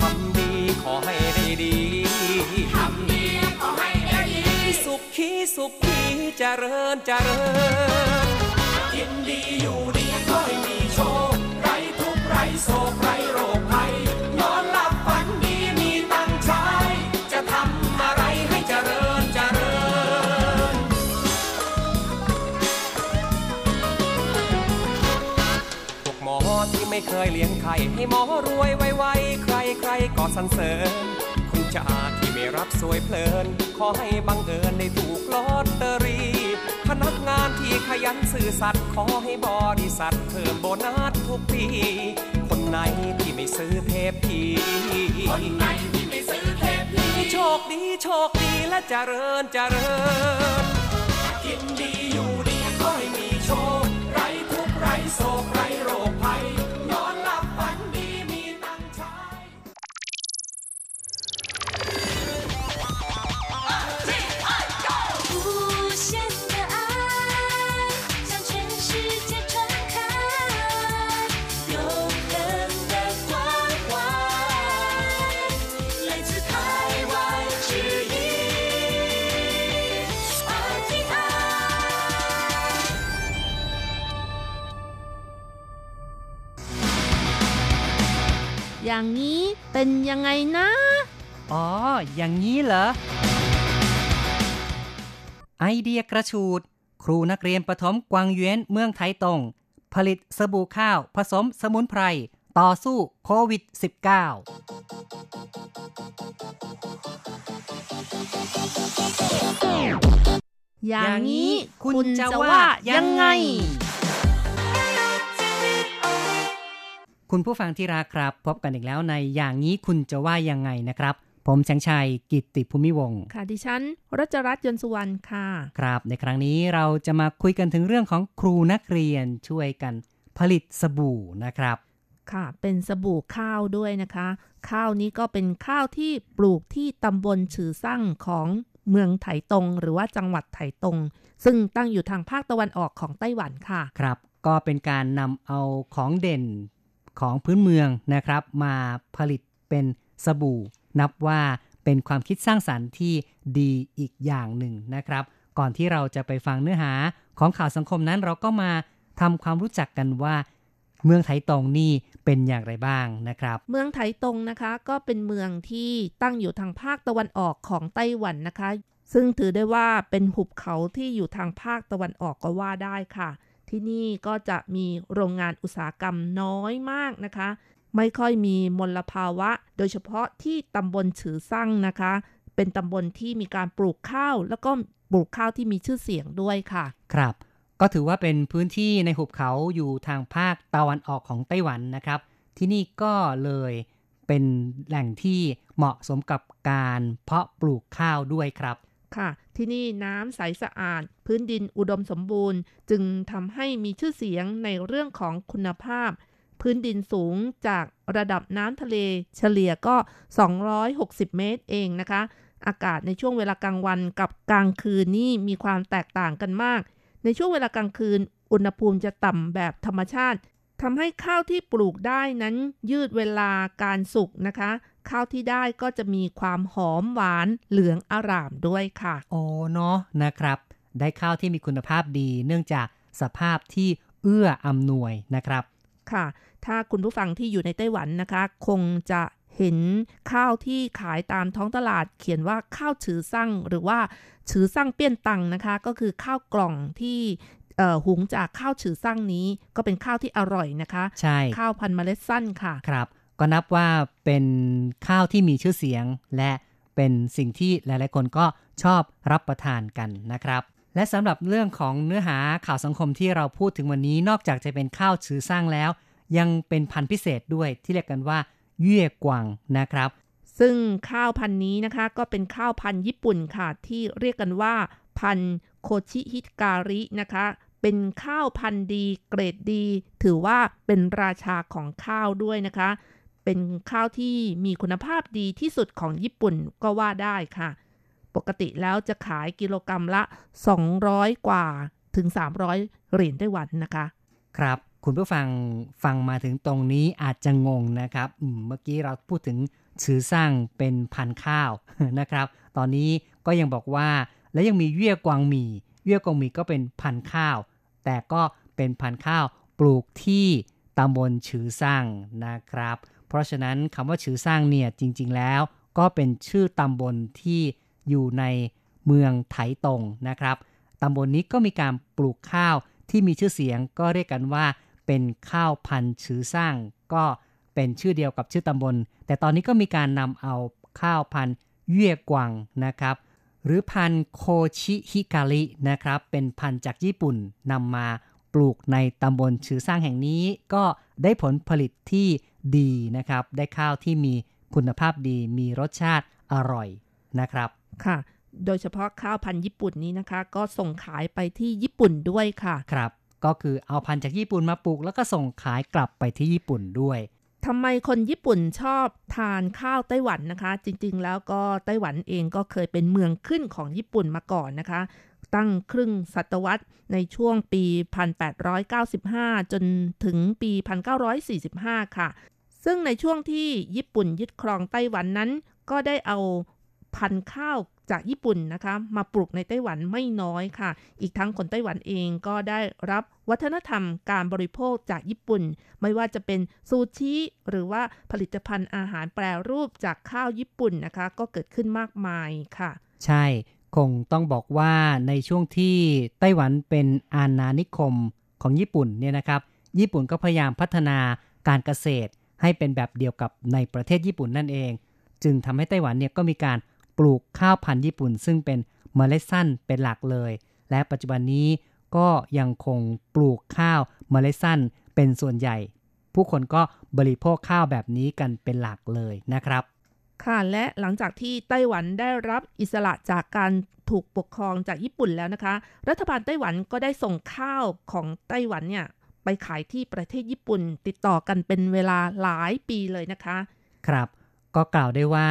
[SPEAKER 3] ทำดีขอให้ได้ดีทำดีขอให้ได้ดีสุขขีสุขขีเจริญเจริญกินดีอยู่ดีก็ให้มีโชคไรทุกไรโศกไรโรคภัย ไม่เคยเลี้ยงไข่ให้หมอรวยไวๆใครใครๆก็สรรเสริญ คุณจ่าที่ไม่รับสวยเพลิน ขอให้บังเอิญได้ถูกลอตเตอรี่ พนักงานที่ขยันสื่อสัตย์ขอให้บริษัทเพิ่มโบนัสทุกปี คนไหนที่ไม่ซื้อเทปทีคนไหนที่ไม่ซื้อเทปทีโชคดีโชคดีและเจริญเจริญกินดีอยู่ดีก็ให้มีโชค ไรทุกข์ไรโศกไรโรค อ
[SPEAKER 4] ย่างนี้เป็นยังไงนะ
[SPEAKER 5] อ๋อ อย่างนี้เหรอ ไอเดียกระชูด ครูนักเรียนประถมกวางเยวนเมืองไทยตรงผลิตสบู่ข้าว ผสมสมุนไพร ต่อสู้โควิด -19
[SPEAKER 4] อย่างนี้คุณจะว่ายังไง
[SPEAKER 5] คุณผู้ฟังที่รักครับ พบกันอีกแล้วในอย่างนี้คุณจะว่ายังไงนะครับ ผมแสงชัยกิตติภูมิวงศ์
[SPEAKER 4] ค่ะดิฉันรัชรัตน์ยนต์สุวรรณค่ะ
[SPEAKER 5] ครับในครั้งนี้เราจะมาคุยกันถึงเรื่องของครูนักเรียนช่วยกันผลิตสบู่นะครับ
[SPEAKER 4] ค่ะ เป็นสบู่ข้าวด้วยนะคะ ข้าวนี้ก็เป็นข้าวที่ปลูกที่ตำบลฉือซั่งของเมืองไถตง หรือว่าจังหวัดไถตง ซึ่งตั้งอยู่ทางภาคตะวันออกของไต้หวันค่ะ
[SPEAKER 5] ครับ ก็เป็นการนำเอาของเด่น ของพื้นเมืองนะครับ มาผลิตเป็นสบู่ นับว่าเป็นความคิดสร้างสรรค์ที่ดีอีกอย่างหนึ่งนะครับ ก่อนที่เราจะไปฟังเนื้อหาของข่าวสังคมนั้นเราก็มาทำความรู้จักกันว่า เมืองไถตงนี่เป็นอย่างไรบ้างนะครับ
[SPEAKER 4] เมืองไถตงนะคะก็เป็นเมืองที่ตั้งอยู่ทางภาคตะวันออกของไต้หวันนะคะ ซึ่งถือได้ว่าเป็นหุบเขาที่อยู่ทางภาคตะวันออกก็ว่าได้ค่ะ ที่นี่ก็จะมีโรงงานอุตสาหกรรมน้อยมากนะคะ ไม่ค่อยมีมลภาวะ โดยเฉพาะที่ตำบลฉือซั่งนะคะ เป็นตำบลที่มีการปลูกข้าว แล้วก็ปลูกข้าวที่มีชื่อเสียงด้วยค่ะ
[SPEAKER 5] ครับ ก็ถือว่าเป็นพื้นที่ในหุบเขาอยู่ทางภาคตะวันออกของไต้หวันนะครับ ที่นี่ก็เลยเป็นแหล่งที่เหมาะสมกับการเพาะปลูกข้าวด้วยครับ
[SPEAKER 4] ค่ะ ที่นี่น้ำใสสะอาด พื้นดินอุดมสมบูรณ์ จึงทำให้มีชื่อเสียงในเรื่องของคุณภาพ พื้นดินสูงจากระดับน้ำทะเลเฉลี่ยก็ 260 เมตรเองนะคะ อากาศในช่วงเวลากลางวันกับกลางคืนนี่มีความแตกต่างกันมาก ในช่วงเวลากลางคืน อุณหภูมิจะต่ำแบบธรรมชาติทำให้ข้าวที่ปลูกได้นั้นยืดเวลาการสุกนะคะ ข้าวที่ได้ก็จะมีความหอมหวานเหลืองอร่ามด้วยค่ะ
[SPEAKER 5] โอ้เนาะนะครับ ได้ข้าวที่มีคุณภาพดี เนื่องจากสภาพที่เอื้ออำนวยนะครับ
[SPEAKER 4] ค่ะ ถ้าคุณผู้ฟังที่อยู่ในไต้หวันนะคะ คงจะเห็นข้าวที่ขายตามท้องตลาดเขียนว่าข้าวฉือซั่งหรือว่าฉือซั่งเปี้ยนตังนะคะ ก็คือข้าวกล่องที่เอ่อหุงจากข้าวฉือซั่งนี้ก็เป็นข้าวที่อร่อยนะคะ
[SPEAKER 5] ใช่
[SPEAKER 4] ข้าวพันธุ์เมล็ดสั้นค่ะ
[SPEAKER 5] ครับ ก็นับว่าเป็นข้าวที่มีชื่อเสียง และเป็นสิ่งที่หลายๆ คนก็ชอบรับประทานกันนะครับ และสำหรับเรื่องของเนื้อหาข่าวสังคมที่เราพูดถึงวันนี้ นอกจากจะเป็นข้าวชื่อสร้างแล้ว ยังเป็นพันธุ์พิเศษด้วยที่เรียกกันว่าเยื่อกวางนะครับ
[SPEAKER 4] ซึ่งข้าวพันธุ์นี้นะคะ ก็เป็นข้าวพันธุ์ญี่ปุ่นค่ะ ที่เรียกกันว่า พันธุ์โคชิฮิตการินะคะเป็นข้าวพันธุ์ดีเกรดดี ถือว่าเป็นราชาของข้าวด้วยนะคะ เป็นข้าวที่มีคุณภาพดีที่สุดของญี่ปุ่นก็ว่าได้ค่ะ ปกติแล้วจะขายกิโลกรรัมละ 200 กว่าถึง 300 เหรียญไต้หวันนะคะ
[SPEAKER 5] ครับ คุณผู้ฟังฟังมาถึงตรงนี้อาจจะงงนะครับ เมื่อกี้เราพูดถึงชื่อสร้างเป็นพันข้าวนะครับ ตอนนี้ก็ยังบอกว่า และยังมีเยี่ยกวางหมีเยี่ยกวางหมีก็เป็นพันข้าว แต่ก็เป็นพันข้าวปลูกที่ตำบลชื่อสร้างนะครับ เพราะฉะนั้นคำว่าชื่อสร้างเนี่ยจริง ๆ แล้ว ก็เป็นชื่อตำบลที่อยู่ในเมืองไถตงนะครับตำบลนนี้ก็มีการปลูกข้าวที่มีชื่อเสียงก็เรียกกันว่า เป็นข้าวพันธุ์ชื้อสร้าง ก็เป็นชื่อเดียวกับชื่อตำบล แต่ตอนนี้ก็มีการนำเอาข้าวพันธุ์เยี่ยกวางนะครับ หรือพันธุ์โคชิฮิการินะครับ เป็นพันธุ์จากญี่ปุ่นนำมาปลูกในตำบลชื่อสร้างแห่งนี้ ก็ ได้ผลผลิตที่ดีนะครับ ได้ข้าวที่มีคุณภาพดี มีรสชาติอร่อยนะครับ
[SPEAKER 4] ค่ะ โดยเฉพาะข้าวพันธุ์ญี่ปุ่นนี้นะคะ ก็ส่งขายไปที่ญี่ปุ่นด้วยค่ะ
[SPEAKER 5] ครับ ก็คือเอาพันธุ์จากญี่ปุ่นมาปลูก แล้วก็ส่งขายกลับไปที่ญี่ปุ่นด้วย
[SPEAKER 4] ทำไมคนญี่ปุ่นชอบทานข้าวไต้หวันนะคะ จริงๆ แล้วก็ไต้หวันเองก็เคยเป็นเมืองขึ้นของญี่ปุ่นมาก่อนนะคะ ตั้งครึ่งศตวรรษในช่วงปี 1895 จนถึงปี 1945 ค่ะ ซึ่งในช่วงที่ญี่ปุ่นยึดครองไต้หวันนั้น ก็ได้เอาพันธุ์ข้าวจากญี่ปุ่นนะคะ มาปลูกในไต้หวันไม่น้อยค่ะ อีกทั้งคนไต้หวันเองก็ได้รับวัฒนธรรมการบริโภคจากญี่ปุ่น ไม่ว่าจะเป็นซูชิ หรือว่าผลิตภัณฑ์อาหารแปรรูปจากข้าวญี่ปุ่นนะคะ ก็เกิดขึ้นมากมายค่ะ
[SPEAKER 5] ใช่ คงต้องบอกว่าในช่วงที่ไต้หวันเป็นอาณานิคมของญี่ปุ่นเนี่ยนะครับ ญี่ปุ่นก็พยายามพัฒนาการเกษตรให้เป็นแบบเดียวกับในประเทศญี่ปุ่นนั่นเอง จึงทำให้ไต้หวันเนี่ยก็มีการปลูกข้าวพันธุ์ญี่ปุ่น ซึ่งเป็นเมล็ดสั้นเป็นหลักเลย และปัจจุบันนี้ก็ยังคงปลูกข้าวเมล็ดสั้นเป็นส่วนใหญ่ ผู้คนก็บริโภคข้าวแบบนี้กันเป็นหลักเลยนะครับ
[SPEAKER 4] ค่ะและหลังจากที่ไต้หวันได้รับอิสระจากการถูกปกครองจากญี่ปุ่นแล้วนะคะ รัฐบาลไต้หวันก็ได้ส่งข้าวของไต้หวันเนี่ยไปขายที่ประเทศญี่ปุ่นติดต่อกันเป็นเวลาหลายปีเลยนะคะ
[SPEAKER 5] ครับ ก็กล่าวได้ว่า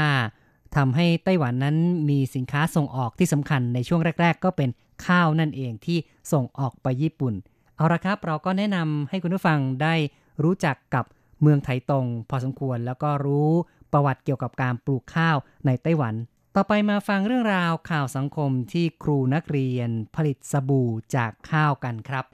[SPEAKER 5] ทำให้ไต้หวันนั้นมีสินค้าส่งออกที่สำคัญในช่วงแรก ๆ ก็เป็นข้าวนั่นเองที่ส่งออกไปญี่ปุ่น เอาละครับ เราก็แนะนำให้คุณผู้ฟังได้รู้จักกับ เมืองไถตงพอสมควรแล้วก็รู้ประวัติเกี่ยวกับการปลูกข้าวในไต้หวัน ต่อไปมาฟังเรื่องราวข่าวสังคมที่ครูนักเรียนผลิตสบู่จากข้าวกันครับ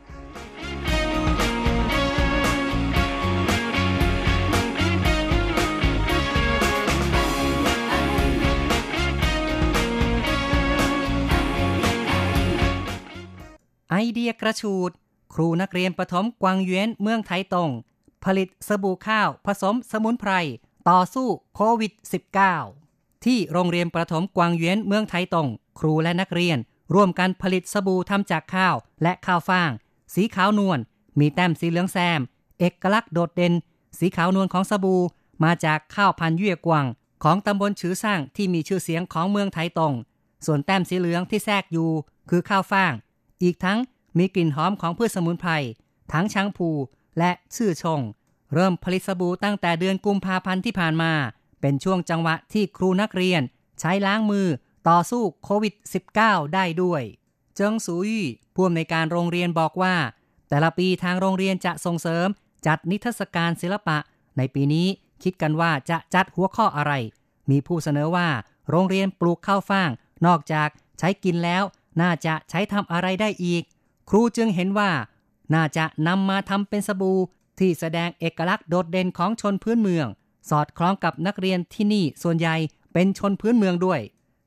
[SPEAKER 5] ไอเดียกระชูด ครูนักเรียนประถมกวางเยวนเมืองไทตง ผลิตสบู่ข้าว ผสมสมุนไพร ต่อสู้โควิด -19 ที่โรงเรียนประถมกวางเยวนเมืองไทยตงครูและนักเรียน ร่วมกันผลิตสบู่ทำจากข้าวและข้าวฟ่าง สีขาวนวลมีแต้มสีเหลืองแซม เอกลักษณ์โดดเด่น สีขาวนวลของสบู่มาจากข้าวพันธุ์เยี่ยกวางของตำบลชือสร้างที่มีชื่อเสียงของเมืองไทยตงส่วนแต้มสีเหลืองที่แทรกอยู่คือข้าวฟ่าง อีกทั้งมีกลิ่นหอมของพืชสมุนไพรทั้งช้างผู และชื่อชง เริ่มผลิตสบู่ตั้งแต่เดือนกุมภาพันธ์ที่ผ่านมา เป็นช่วงจังหวะที่ครูนักเรียน ใช้ล้างมือต่อสู้โควิด -19 ได้ด้วย เจิงสูยี่ผู้อำนวยการโรงเรียนบอกว่า แต่ละปีทางโรงเรียนจะส่งเสริม จัดนิทรรศการศิลปะ ในปีนี้คิดกันว่าจะจัดหัวข้ออะไร มีผู้เสนอว่า โรงเรียนปลูกข้าวฟ่าง นอกจากใช้กินแล้ว น่าจะใช้ทำอะไรได้อีก ครูจึงเห็นว่า น่าจะนำมาทำเป็นสบู่ที่แสดงเอกลักษณ์โดดเด่นของชนพื้นเมือง สอดคล้องกับนักเรียนที่นี่ส่วนใหญ่เป็นชนพื้นเมืองด้วย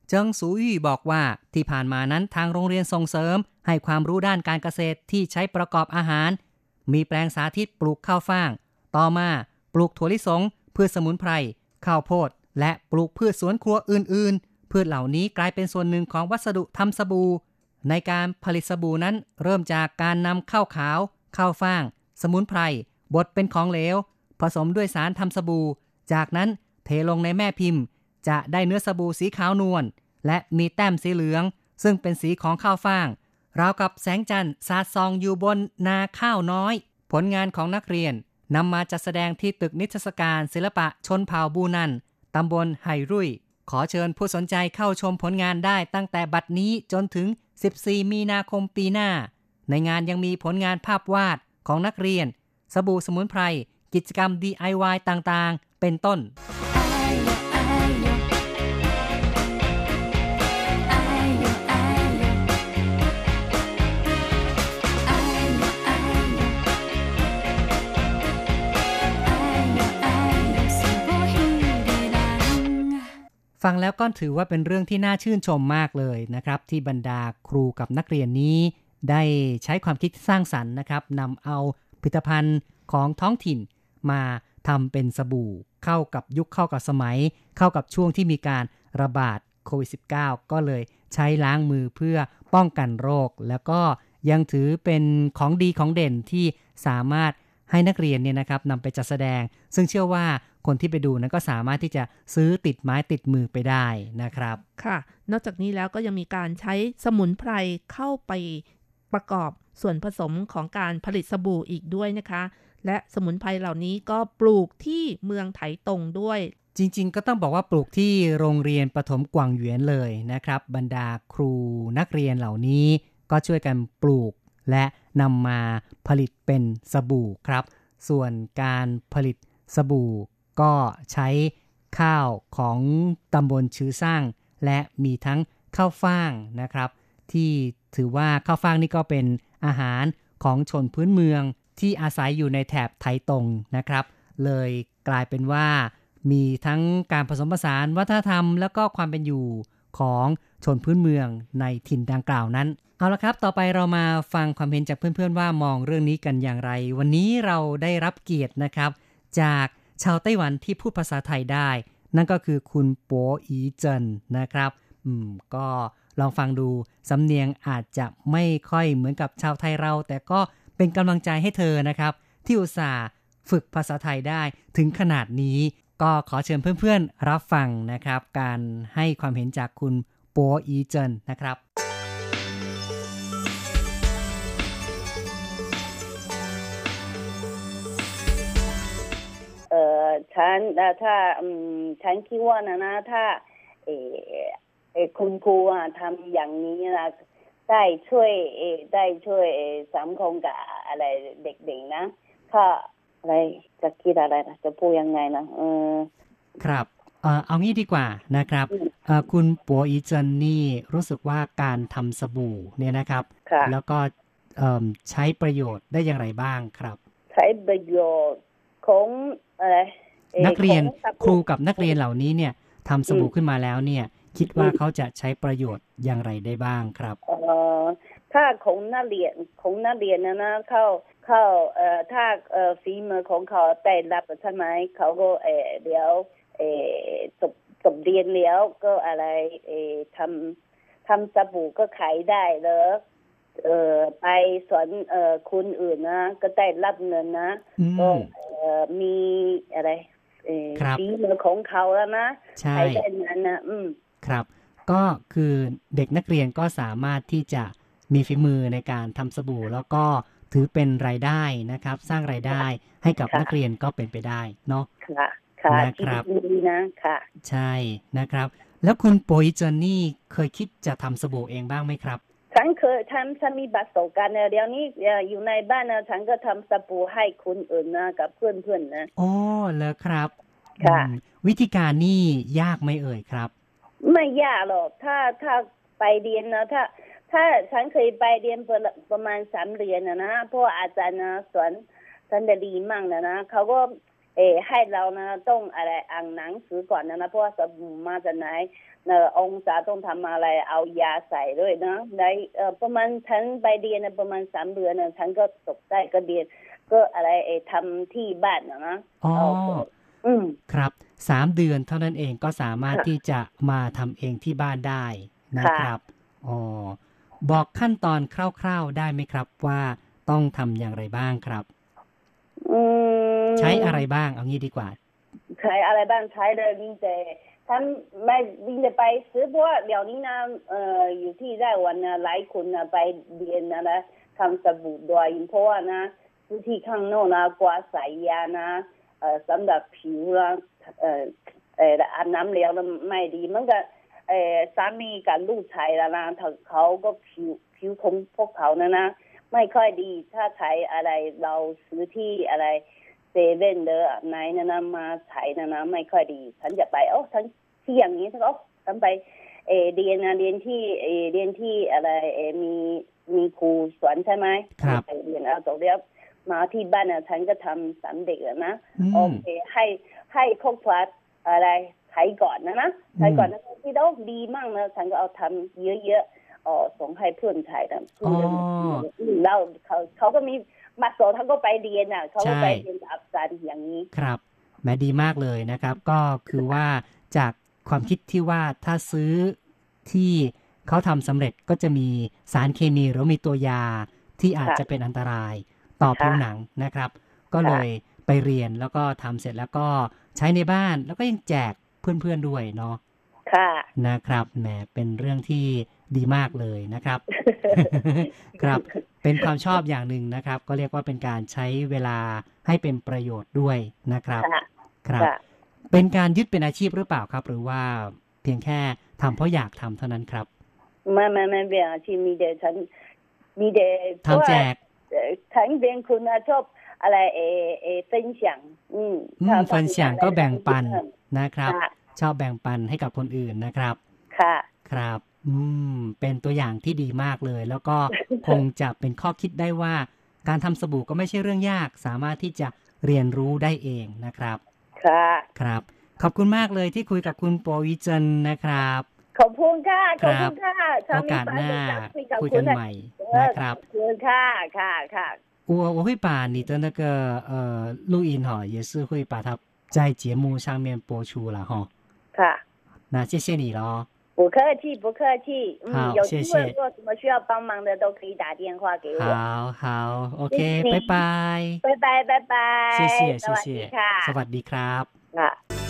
[SPEAKER 5] เจิงสูยี่บอกว่าที่ผ่านมานั้นทางโรงเรียนส่งเสริม ให้ความรู้ด้านการเกษตรที่ใช้ประกอบอาหาร มีแปลงสาธิตปลูกข้าวฟ่าง ต่อมาปลูกถั่วลิสงพืชสมุนไพรข้าวโพด และปลูกพืชสวนครัวอื่น ๆ พืชเหล่านี้กลายเป็นส่วนหนึ่งของวัสดุทำสบู่ ในการผลิตสบู่นั้นเริ่มจากการนำข้าวขาวข้าวฟ่าง สมุนไพรบดเป็นของเหลว ผสมด้วยสารทำสบู่ จากนั้นเทลงในแม่พิมพ์ จะได้เนื้อสบู่สีขาวนวลและมีแต้มสีเหลือง ซึ่งเป็นสีของข้าวฟ่างราวกับแสงจันทร์สาดส่องอยู่บนนาข้าวน้อย ผลงานของนักเรียนนำมาจัดแสดงที่ตึกนิทรรศการศิลปะชนเผ่าบูนันตำบลไฮรุย ขอเชิญผู้สนใจเข้าชมผลงานได้ตั้งแต่บัดนี้จนถึง 14 มีนาคมปีหน้า ในงานยังมีผลงานภาพวาดของนักเรียน สบู่สมุนไพร กิจกรรม DIY ต่างๆ เป็นต้น ฟังแล้วก็ถือว่าเป็นเรื่องที่น่าชื่นชมมากเลยนะครับ ที่บรรดาครูกับนักเรียนนี้ ได้ใช้ความคิดสร้างสรรค์นะครับนำเอาผลิตภัณฑ์ของท้องถิ่นมาทำเป็นสบู่ เข้ากับยุคเข้ากับสมัย เข้ากับช่วงที่มีการระบาดโควิด -19 ก็เลยใช้ล้างมือเพื่อป้องกันโรค แล้วก็ยังถือเป็นของดีของเด่นที่สามารถ ให้นักเรียนเนี่ยนะครับนำไปจัดแสดง ซึ่งเชื่อว่าคนที่ไปดูนั้นก็สามารถที่จะซื้อติดไม้ติดมือไปได้นะครับ
[SPEAKER 4] ค่ะ นอกจากนี้แล้วก็ยังมีการใช้สมุนไพรเข้าไปประกอบส่วนผสมของการผลิตสบู่อีกด้วยนะคะ และสมุนไพรเหล่านี้ก็ปลูกที่เมืองไถตงด้วย
[SPEAKER 5] จริง ๆ ก็ต้องบอกว่าปลูกที่โรงเรียนประถมกวางหยวนเลยนะครับ บรรดาครูนักเรียนเหล่านี้ก็ช่วยกันปลูก และนำมาผลิตเป็นสบู่ครับ ส่วนการผลิตสบู่ก็ใช้ข้าวของตำบลชื้อสร้าง และมีทั้งข้าวฟ่างนะครับ ที่ถือว่าข้าวฟ่างนี่ก็เป็นอาหารของชนพื้นเมืองที่อาศัยอยู่ในแถบไทตงนะครับ เลยกลายเป็นว่ามีทั้งการผสมผสานวัฒนธรรม แล้วก็ความเป็นอยู่ ของชนพื้นเมืองในถิ่นดังกล่าวนั้น เอาละครับ ต่อไปเรามาฟังความเห็นจากเพื่อนๆว่ามองเรื่องนี้กันอย่างไร วันนี้เราได้รับเกียรตินะครับ จากชาวไต้หวันที่พูดภาษาไทยได้ นั่นก็คือคุณปัวอีเจินนะครับ อืม ก็ลองฟังดูสำเนียงอาจจะไม่ค่อยเหมือนกับชาวไทยเรา แต่ก็เป็นกำลังใจให้เธอนะครับ ที่อุตส่าห์ฝึกภาษาไทยได้ถึงขนาดนี้ ก็ขอเชิญเพื่อนๆ รับฟังนะครับ การให้ความเห็นจากคุณปัวอีเจินนะครับ
[SPEAKER 6] เออฉันถ้าฉันคิดว่านะนะถ้าเออเอคุณครูอะทำอย่างนี้นะได้ช่วยได้ช่วยสังคมกับอะไรเด็กๆนะ ถ้า อะไรจะคิดอะไรนะจะพูดยังไงนะเออ
[SPEAKER 5] ครับเอ่อเอางี้ดีกว่านะครับ
[SPEAKER 6] อืม
[SPEAKER 5] เอ่อคุณปัวอีเจินนี่รู้สึกว่าการทำสบู่เนี่ยนะครับ
[SPEAKER 6] ค่ะ
[SPEAKER 5] แล้วก็เอิ่มใช้ประโยชน์ได้อย่างไรบ้างครับ
[SPEAKER 6] ใช้ประโยชน์ของอะไรอ่อ
[SPEAKER 5] นักเรียน
[SPEAKER 6] ของสัง
[SPEAKER 5] ครูกับนักเรียนเหล่านี้เนี่ยทำสบู่
[SPEAKER 6] อืม
[SPEAKER 5] ขึ้นมาแล้วเนี่ย คิดว่าเขาจะใช้ประโยชน์อย่างไรได้บ้างครับ
[SPEAKER 6] เอ่อถ้าของนักเรียนของนักเรียนนะนะเข้า เข้าเอ่อถ้าเอ่อฝีมือของเขาได้รับใช่ไหมเขาก็เออเดี๋ยวเออจบจบเรียนแล้วก็อะไรเออทำทำสบู่ก็ขายได้เลยเอ่อไปสอนเอ่อคนอื่นนะ ก็ได้รับเงินนะ
[SPEAKER 5] อื
[SPEAKER 6] ก็
[SPEAKER 5] ม
[SPEAKER 6] เอ่อมีอะไรเออ
[SPEAKER 5] ครับ
[SPEAKER 6] ฝีมือของเขาแล้วนะ
[SPEAKER 5] ใช่
[SPEAKER 6] ขายได้นั้นนะอืม
[SPEAKER 5] ครับ ก็คือเด็กนักเรียนก็สามารถที่จะมีฝีมือในการทำสบู่ แล้วก็ ถือเป็นรายได้นะครับ สร้างรายได้ให้กับ
[SPEAKER 6] ค่ะ
[SPEAKER 5] นักเรียนก็เป็นไปได้เนาะ
[SPEAKER 6] ค่ะค่ะ
[SPEAKER 5] นะครับ
[SPEAKER 6] คิดดีนะค่ะ
[SPEAKER 5] ใช่นะครับ แล้วคุณโปยเจนนี่เคยคิดจะทำสบู่เองบ้างไหมครับ
[SPEAKER 6] ฉันเคยทำฉันมีประสบการณ์นะเดี๋ยวนี้เอ่ออยู่ในบ้านนะฉันก็ทำสบู่ให้คนอื่นนะกับเพื่อนๆนะ
[SPEAKER 5] โอ้แล้วครับ
[SPEAKER 6] ค่ะ
[SPEAKER 5] อืมวิธีการนี่ยากไหมเอ่ยครับ
[SPEAKER 6] ไม่ยากหรอกถ้าถ้าไปเรียนนะถ้า ถ้าฉันเคยไปเรียนประประมาณสามเรียนนะนะเพราะว่าอาจารย์นะสอนฉันจะดีมากนะนะเขาก็เออให้เรานะต้องอะไรอ่านหนังสือก่อนนะนะเพราะว่าสบู่มาจากไหนเอ่อองศาต้องทำอะไรเอายาใส่ด้วยนะได้เอ่อประมาณฉันไปเรียนนะประมาณสามเดือนนะฉันก็ตกได้ก็เรียนก็อะไรเออทำที่บ้านนะนะ
[SPEAKER 5] อ๋อ
[SPEAKER 6] เอาอืม
[SPEAKER 5] ครับสามเดือนเท่านั้นเองก็สามารถ
[SPEAKER 6] ค่ะ
[SPEAKER 5] ที่จะมาทำเองที่บ้านได้นะ
[SPEAKER 6] ค่ะ
[SPEAKER 5] ครับอ๋อ บอกขั้นตอนคร่าวๆได้ไหมครับ ว่าต้องทำอย่างไรบ้างครับ
[SPEAKER 6] อืม
[SPEAKER 5] ใช้อะไรบ้างเอางี้ดีกว่า
[SPEAKER 6] ใช้อะไรบ้างใช้เลยวิ่งแต่ท่านไม่วิ่งแต่ไปซื้อเพราะว่าเดี๋ยวนี้นะเอ่ออยู่ที่ไต้หวันนะหลายคนนะไปเรียนนะนะทำสบู่ด้วยเพราะว่านะซื้อที่ข้างนอกนะกว่าใส่ยานะเอ่อสำหรับผิวนะเอ่อเอออาบน้ำแล้วไม่ดีมันก็ เออสามีกับลูกชายแล้วนะเขาก็ผิวผิวของพวกเขานะนะไม่ค่อยดีถ้าใช้อะไรเราซื้อที่อะไรเซเว่นเดอไหนนะนะมาใช้นะนะไม่ค่อยดี ฉันจะไปโอ้ฉันที่อย่างนี้ฉันก็ฉันไปเออเรียนนะเรียนที่เออเรียนที่อะไรเออมีมีครูสอนใช่ไหม
[SPEAKER 5] ครับ
[SPEAKER 6] ไปเรียนเอาตกเรียบมาที่บ้านนะฉันก็ทำสำเร็จแล้วนะ
[SPEAKER 5] อื
[SPEAKER 6] โอ
[SPEAKER 5] ม
[SPEAKER 6] เคให้ให้ครอบครัวอะไร ไถก่อนนะนะไถก่อนนะที่เราดีมากนะฉันก็เอาทำเยอะๆอ๋อส่งให้เพื่อนไทยนะ
[SPEAKER 5] อ๋อ
[SPEAKER 6] เราเขาเขาก็มีมาสอนเขาก็ไปเรียนอะเขาก็ไป
[SPEAKER 5] ใช่
[SPEAKER 6] เรียนอับสารอย่างนี้
[SPEAKER 5] ครับแหม้ดีมากเลยนะครับ ก็คือว่าจากความคิดที่ว่าถ้าซื้อที่เขาทำสำเร็จก็จะมีสารเคมีหรือมีตัวยาที่อาจ
[SPEAKER 6] ค่ะ
[SPEAKER 5] จะเป็นอันตรายต่อ
[SPEAKER 6] ค่ะ
[SPEAKER 5] ผิวหนังนะครับ ก็เลยไปเรียนแล้วก็ทำเสร็จแล้วก็ใช้ในบ้านแล้วก็ยังแจก เพื่อนๆด้วยเนาะ
[SPEAKER 6] ค่ะ
[SPEAKER 5] นะครับแหมเป็นเรื่องที่ดีมากเลยนะครับ ครับเป็นความชอบอย่างหนึ่งนะครับ ก็เรียกว่าเป็นการใช้เวลาให้เป็นประโยชน์ด้วยนะครับ
[SPEAKER 6] ค่ะ
[SPEAKER 5] ครับ
[SPEAKER 6] ค่ะ
[SPEAKER 5] เป็นการยึดเป็นอาชีพหรือเปล่าครับ หรือว่าเพียงแค่ทำเพราะอยากทำเท่านั้นครับ
[SPEAKER 6] ไม่ไม่ไม่เป็นอาชีพมีแต่ฉันมีแต่
[SPEAKER 5] ทำแจก
[SPEAKER 6] เอ่อฉันเป็นคนนะชอบอะไรเอเอ分享อืม
[SPEAKER 5] อืม
[SPEAKER 6] ถ้า
[SPEAKER 5] ฟันเสียงก็แบ่งปัน นะครับ
[SPEAKER 6] ค่ะ
[SPEAKER 5] ชอบแบ่งปันให้กับคนอื่นนะครับ
[SPEAKER 6] ค่ะ
[SPEAKER 5] ครับ อืม เป็นตัวอย่างที่ดีมากเลย แล้วก็ คงจะเป็นข้อคิดได้ว่า การทำสบู่ก็ไม่ใช่เรื่องยาก สามารถที่จะเรียนรู้ได้เองนะครับ
[SPEAKER 6] ค่ะ
[SPEAKER 5] ครับ ขอบคุณมากเลยที่คุยกับคุณโปรวิจันทร์นะครับ
[SPEAKER 6] ขอบคุณค่ะขอบคุณค่ะ
[SPEAKER 5] โอกาสหน้าคุยกันใหม่นะครับ
[SPEAKER 6] ขอบคุณค่ะค่ะค่ะ
[SPEAKER 5] 我我会把你的那个呃录音哈，也是会把它 在节目上面播出了哈。
[SPEAKER 6] ค่ะ
[SPEAKER 5] 那谢谢你喽。
[SPEAKER 6] 不客气不客气嗯
[SPEAKER 5] 好
[SPEAKER 6] 有机
[SPEAKER 5] 谢谢
[SPEAKER 6] 会如果什么需要帮忙的都可以打电话给我
[SPEAKER 5] 好好，OK，
[SPEAKER 6] 谢谢
[SPEAKER 5] 拜拜。
[SPEAKER 6] 拜拜拜拜
[SPEAKER 5] 谢谢
[SPEAKER 6] สวัส
[SPEAKER 5] 谢
[SPEAKER 6] ดี
[SPEAKER 5] 谢
[SPEAKER 6] ค่ะ
[SPEAKER 5] สวัสดีครับ
[SPEAKER 6] ค่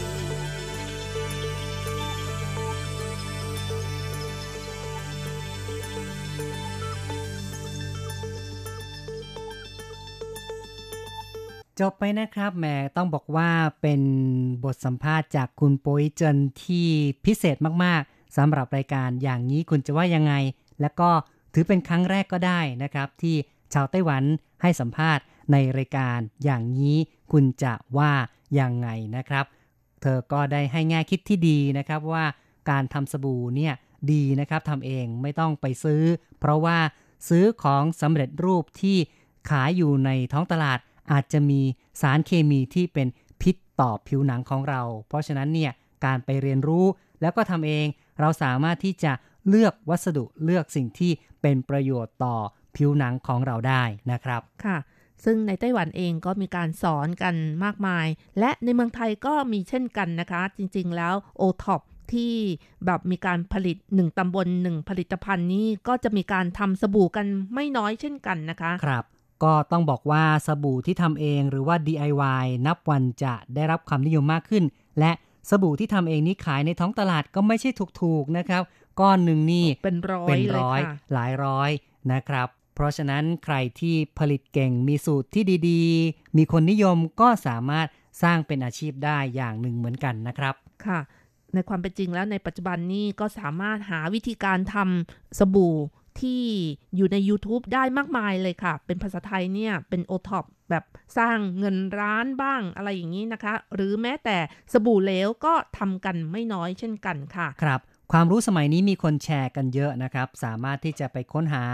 [SPEAKER 5] จบไปนะครับแหมต้องบอกว่าเป็นบทสัมภาษณ์จากคุณโปยเจินที่พิเศษมากๆสำหรับรายการอย่างนี้คุณจะว่ายังไง และก็ถือเป็นครั้งแรกก็ได้นะครับ ที่ชาวไต้หวันให้สัมภาษณ์ในรายการอย่างนี้คุณจะว่ายังไงนะครับ เธอก็ได้ให้แง่คิดที่ดีนะครับว่าการทำสบู่เนี่ยดีนะครับทำเองไม่ต้องไปซื้อ เพราะว่าซื้อของสำเร็จรูปที่ขายอยู่ในท้องตลาด อาจจะมีสารเคมีที่เป็นพิษต่อผิวหนังของเรา เพราะฉะนั้นเนี่ยการไปเรียนรู้แล้วก็ทำเองเราสามารถที่จะเลือกวัสดุเลือกสิ่งที่เป็นประโยชน์ต่อผิวหนังของเราได้นะครับ
[SPEAKER 4] ค่ะ ซึ่งในไต้หวันเองก็มีการสอนกันมากมาย และในเมืองไทยก็มีเช่นกันนะคะ จริง ๆ แล้ว o t o p ที่แบบมีการผลิต 1 ตำบล 1 ผลิตภัณฑ์นี้ก็จะมีการทำสบู่กันไม่น้อยเช่นกันนะคะ
[SPEAKER 5] ครับ ก็ต้องบอกว่าสบู่ที่ทำเองหรือว่า DIY นับวันจะได้รับความนิยมมากขึ้น และสบู่ที่ทำเองนี้ขายในท้องตลาดก็ไม่ใช่ถูกๆนะครับ ก้อนหนึ่งนี่
[SPEAKER 4] เป็นร้อย
[SPEAKER 5] เป็น
[SPEAKER 4] เลย
[SPEAKER 5] ร้อย
[SPEAKER 4] ค่ะ
[SPEAKER 5] หลายร้อยนะครับ เพราะฉะนั้นใครที่ผลิตเก่งมีสูตรที่ดีๆ มีคนนิยมก็สามารถสร้างเป็นอาชีพได้อย่างหนึ่งเหมือนกันนะครับ
[SPEAKER 4] ค่ะในความเป็นจริงแล้วในปัจจุบันนี้ก็สามารถหาวิธีการทำสบู่ ที่อยู่ใน YouTube ได้มากมายเลยค่ะ เป็นภาษาไทยเนี่ย เป็นโอท็อปแบบสร้างเงินร้านบ้างอะไรอย่างนี้นะคะ หรือแม้แต่สบู่เหลวก็ทำกันไม่น้อยเช่นกันค่ะ
[SPEAKER 5] ครับ ความรู้สมัยนี้มีคนแชร์กันเยอะนะครับ สามารถที่จะไปค้นหา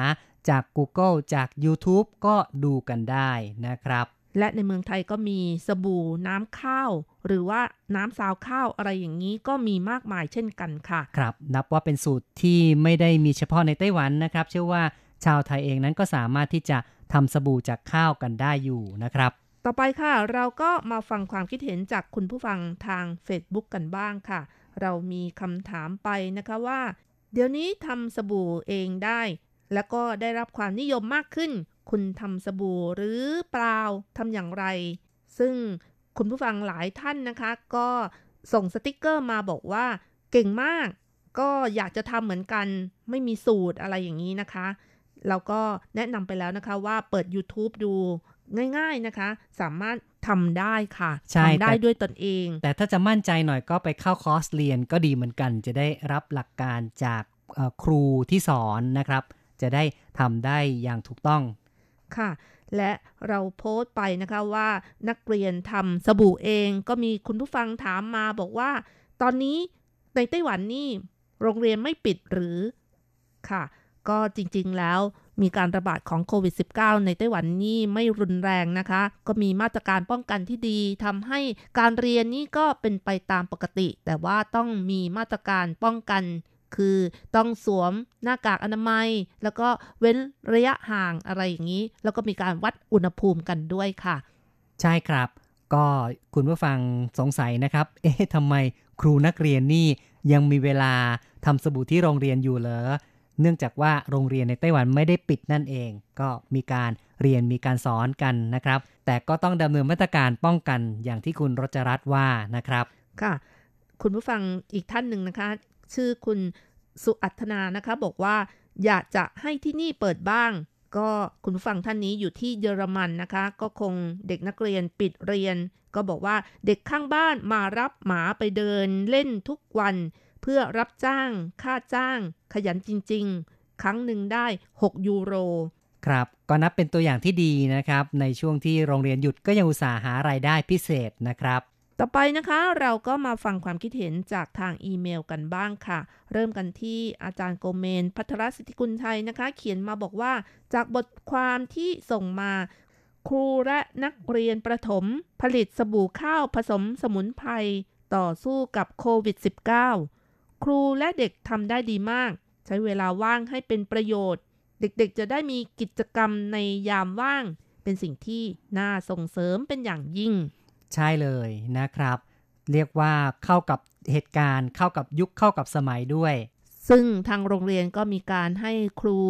[SPEAKER 5] จาก Google จาก YouTube ก็ดูกันได้นะครับ
[SPEAKER 4] และในเมืองไทยก็มีสบู่น้ำข้าว หรือว่าน้ำซาวข้าวอะไรอย่างนี้ก็มีมากมายเช่นกันค่ะ
[SPEAKER 5] ครับ นับว่าเป็นสูตรที่ไม่ได้มีเฉพาะในไต้หวันนะครับ เชื่อว่าชาวไทยเองนั้นก็สามารถที่จะทำสบู่จากข้าวกันได้อยู่นะครับ
[SPEAKER 4] ต่อไปค่ะ เราก็มาฟังความคิดเห็นจากคุณผู้ฟังทาง Facebook กันบ้างค่ะ เรามีคำถามไปนะคะว่า เดี๋ยวนี้ทำสบู่เองได้ แล้วก็ได้รับความนิยมมากขึ้น คุณทำสบู่หรือเปล่าทำอย่างไร ซึ่งคุณผู้ฟังหลายท่านนะคะ ก็ส่งสติกเกอร์มาบอกว่าเก่งมาก ก็อยากจะทำเหมือนกัน ไม่มีสูตรอะไรอย่างนี้นะคะเราก็แนะนำไปแล้วนะคะว่าเปิด YouTube ดูง่ายๆนะคะ สามารถทำได้ค่ะ
[SPEAKER 5] ใช่
[SPEAKER 4] ทำได้
[SPEAKER 5] แต่
[SPEAKER 4] ด้วยตนเอง
[SPEAKER 5] แต่ถ้าจะมั่นใจหน่อยก็ไปเข้าคอร์สเรียนก็ดีเหมือนกัน จะได้รับหลักการจากเอ่อครูที่สอนนะครับ จะได้ทำได้อย่างถูกต้อง
[SPEAKER 4] ค่ะ และเราโพสต์ไปนะคะว่านักเรียนทำสบู่เองก็มีคุณผู้ฟังถามมาบอกว่า ตอนนี้ในไต้หวันนี่โรงเรียนไม่ปิดหรือค่ะ ก็จริงๆแล้วมีการระบาดของโควิด -19 ในไต้หวันนี่ไม่รุนแรงนะคะ ก็มีมาตรการป้องกันที่ดีทำให้การเรียนนี่ก็เป็นไปตามปกติ แต่ว่าต้องมีมาตรการป้องกัน คือต้องสวมหน้ากากอนามัย แล้วก็เว้นระยะห่างอะไรอย่างนี้ แล้วก็มีการวัดอุณหภูมิกันด้วยค่ะ
[SPEAKER 5] ใช่ครับ ก็คุณผู้ฟังสงสัยนะครับ เอ๊ะทำไมครูนักเรียนนี่ยังมีเวลาทำสบู่ที่โรงเรียนอยู่เหรอเนื่องจากว่าโรงเรียนในไต้หวันไม่ได้ปิดนั่นเอง ก็มีการเรียนมีการสอนกันนะครับ แต่ก็ต้องดำเนินมาตรการป้องกันอย่างที่คุณรจรัตน์ว่านะครับ
[SPEAKER 4] ค่ะ คุณผู้ฟังอีกท่านหนึ่งนะคะ ชื่อคุณสุอัธนานะคะ บอกว่าอยากจะให้ที่นี่เปิดบ้าง ก็คุณผู้ฟังท่านนี้อยู่ที่เยอรมันนะคะ ก็คงเด็กนักเรียนปิดเรียน ก็บอกว่าเด็กข้างบ้านมารับหมาไปเดินเล่นทุกวัน เพื่อรับจ้างค่าจ้าง ขยันจริง ๆ ครั้งหนึ่งได้ 6 ยูโร
[SPEAKER 5] ครับก็นับเป็นตัวอย่างที่ดีนะครับ ในช่วงที่โรงเรียนหยุดก็ยังอุตส่าห์หารายได้พิเศษนะครับ
[SPEAKER 4] ต่อไปนะคะเราก็มาฟังความคิดเห็นจากทางอีเมลกันบ้างค่ะ เริ่มกันที่อาจารย์โกเมน พัทรสิทธิกุลชัยนะคะ เขียนมาบอกว่า จากบทความที่ส่งมาครูและนักเรียนประถม ผลิตสบู่ข้าวผสมสมุนไพรต่อสู้กับโควิด -19 ครูและเด็กทำได้ดีมาก ใช้เวลาว่างให้เป็นประโยชน์ เด็กๆจะได้มีกิจกรรมในยามว่าง เป็นสิ่งที่น่าส่งเสริมเป็นอย่างยิ่ง
[SPEAKER 5] ใช่เลยนะครับ เรียกว่าเข้ากับเหตุการณ์เข้ากับยุคเข้ากับสมัยด้วย
[SPEAKER 4] ซึ่งทางโรงเรียนก็มีการให้ครู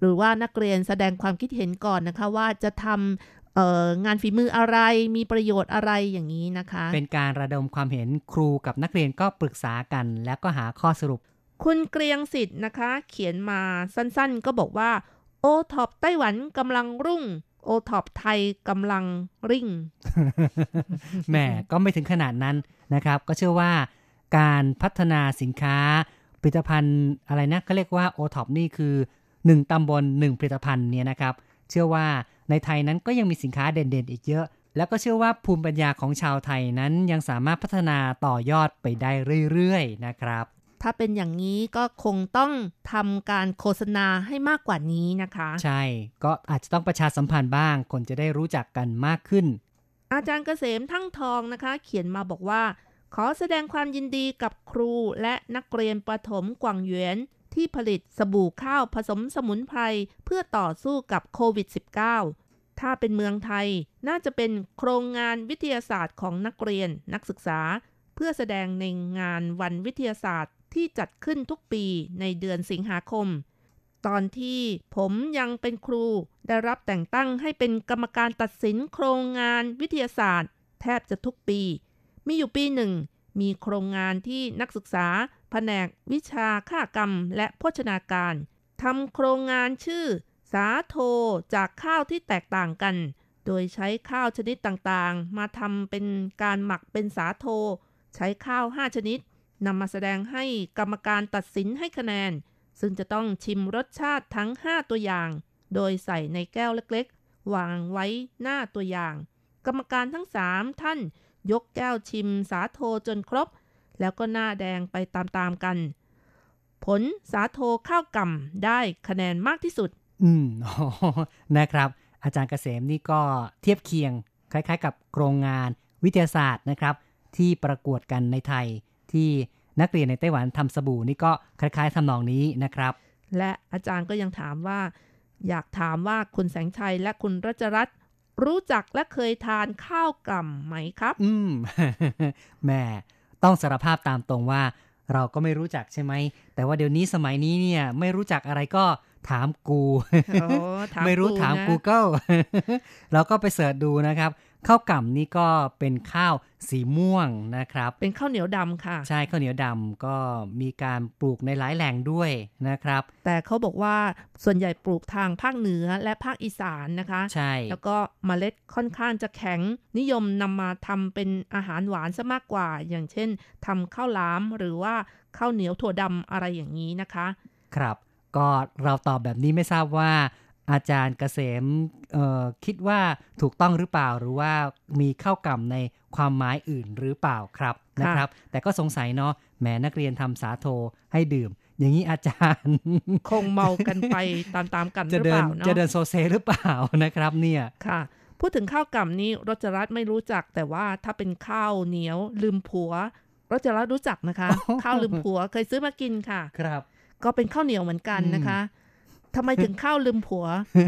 [SPEAKER 4] หรือว่านักเรียนแสดงความคิดเห็นก่อนนะคะ ว่าจะทำเอ่องานฝีมืออะไรมีประโยชน์อะไรอย่างนี้นะคะ
[SPEAKER 5] เป็นการระดมความเห็นครูกับนักเรียนก็ปรึกษากัน แล้วก็หาข้อสรุป
[SPEAKER 4] คุณเกรียงสิทธิ์นะคะ เขียนมาสั้นๆ ก็บอกว่าโอท็อปไต้หวันกำลังรุ่ง โอท็อปไทยกำลังริ่ง
[SPEAKER 5] แหมก็ไม่ถึงขนาดนั้นนะครับ ก็เชื่อว่าการพัฒนาสินค้าผลิตภัณฑ์อะไรนะก็เรียกว่า o t o p นี่คือ 1 ตำบล 1 ผลิตภัณฑ์เนี่ยนะครับ เชื่อว่าในไทยนั้นก็ยังมีสินค้าเด่นๆ อีกเยอะ แล้วก็เชื่อว่าภูมิปัญญาของชาวไทยนั้นยังสามารถพัฒนาต่อยอดไปได้เรื่อยๆ นะครับ
[SPEAKER 4] ถ้าเป็นอย่างนี้ก็คงต้องทำการโฆษณาให้มากกว่านี้นะคะ
[SPEAKER 5] ใช่ ก็อาจจะต้องประชาสัมพันธ์บ้าง คนจะได้รู้จักกันมากขึ้น
[SPEAKER 4] อาจารย์เกษมทั้งทองนะคะ เขียนมาบอกว่า ขอแสดงความยินดีกับครูและนักเรียนประถมกวางเหวียนที่ผลิตสบู่ข้าวผสมสมุนไพรเพื่อต่อสู้กับโควิด -19 ถ้าเป็นเมืองไทยน่าจะเป็นโครงงานวิทยาศาสตร์ของนักเรียนนักศึกษา เพื่อแสดงในงานวันวิทยาศาสตร์ ที่จัดขึ้นทุกปีในเดือนสิงหาคม ตอนที่ผมยังเป็นครูได้รับแต่งตั้งให้เป็นกรรมการตัดสินโครงงานวิทยาศาสตร์ แทบจะทุกปี มีอยู่ปีหนึ่ง มีโครงงานที่นักศึกษา แผนกวิชาค่ากรรมและโภชนาการทำโครงงานชื่อ สาโทจากข้าวที่แตกต่างกัน โดยใช้ข้าวชนิดต่างๆ มาทำเป็นการหมักเป็นสาโท ใช้ข้าว 5 ชนิด นำมาแสดงให้กรรมการตัดสินให้คะแนน ซึ่งจะต้องชิมรสชาติทั้ง 5 ตัวอย่าง โดยใส่ในแก้วเล็กๆ วางไว้หน้าตัวอย่าง กรรมการทั้ง 3 ท่าน ยกแก้วชิมสาโทจนครบ แล้วก็หน้าแดงไปตามๆกัน ผลสาโทข้าวก่ำได้คะแนนมากที่สุด
[SPEAKER 5] อืมนะครับ อาจารย์เกษมนี่ก็เทียบเคียง คล้าย ๆ กับโครงงานวิทยาศาสตร์นะครับ ที่ประกวดกันในไทย ที่นักเรียนในไต้หวันทำสบู่นี่ก็คล้ายๆทำนองนี้นะครับ
[SPEAKER 4] และอาจารย์ก็ยังถามว่า อยากถามว่าคุณแสงชัยและคุณรัชรัตน์รู้จักและเคยทานข้าวกล่ำไหมครับ
[SPEAKER 5] อืมแหม่ต้องสารภาพตามตรงว่า เราก็ไม่รู้จักใช่ไหม แต่ว่าเดี๋ยวนี้สมัยนี้เนี่ย ไม่รู้จักอะไรก็ถามกู
[SPEAKER 4] โอ้ถาม
[SPEAKER 5] ไม่รู้
[SPEAKER 4] กู
[SPEAKER 5] ถาม
[SPEAKER 4] นะ
[SPEAKER 5] Google เราก็ไปเสิร์ชดูนะครับ ข้าวกล่ำนี่ก็เป็นข้าวสีม่วงนะครับ
[SPEAKER 4] เป็นข้าวเหนียวดำค่ะ
[SPEAKER 5] ใช่ข้าวเหนียวดำก็มีการปลูกในหลายแหล่งด้วยนะครับ
[SPEAKER 4] แต่เขาบอกว่าส่วนใหญ่ปลูกทางภาคเหนือและภาคอีสานนะคะ
[SPEAKER 5] ใช่
[SPEAKER 4] แล้วก็เมล็ดค่อนข้างจะแข็ง นิยมนำมาทำเป็นอาหารหวานซะมากกว่า อย่างเช่นทำข้าวหลามหรือว่าข้าวเหนียวถั่วดำอะไรอย่างนี้นะคะ
[SPEAKER 5] ครับ ก็เราตอบแบบนี้ไม่ทราบว่า อาจารย์เกษมเอ่อคิดว่าถูกต้องหรือเปล่าหรือว่ามีข้าวกล่ำในความหมายอื่นหรือเปล่าครับ
[SPEAKER 4] ค่ะ
[SPEAKER 5] นะครับ แต่ก็สงสัยเนาะแหมนักเรียนทำสาโทให้ดื่ม อย่างนี้อาจารย์
[SPEAKER 4] คงเมากันไปตามๆกันห
[SPEAKER 5] จะ
[SPEAKER 4] รือ
[SPEAKER 5] เดิ
[SPEAKER 4] เป
[SPEAKER 5] น
[SPEAKER 4] ล่าเนาะ
[SPEAKER 5] จะเดินโซเซหรือเปล่านะครับเนี่ย
[SPEAKER 4] ค่ะพูดถึงข้าวกล่ำนี้รจรัสไม่รู้จักแต่ว่าถ้าเป็นข้าวเหนียวลืมผัวรจรัสรู้จักนะคะ ข้าวลืมผัวเคยซื้อมากินค่ะ
[SPEAKER 5] ครับ
[SPEAKER 4] ก็เป็นข้าวเหนียวเหมือนกัน
[SPEAKER 5] อืม
[SPEAKER 4] นะคะ ทำไมถึงข้าวลืมผัว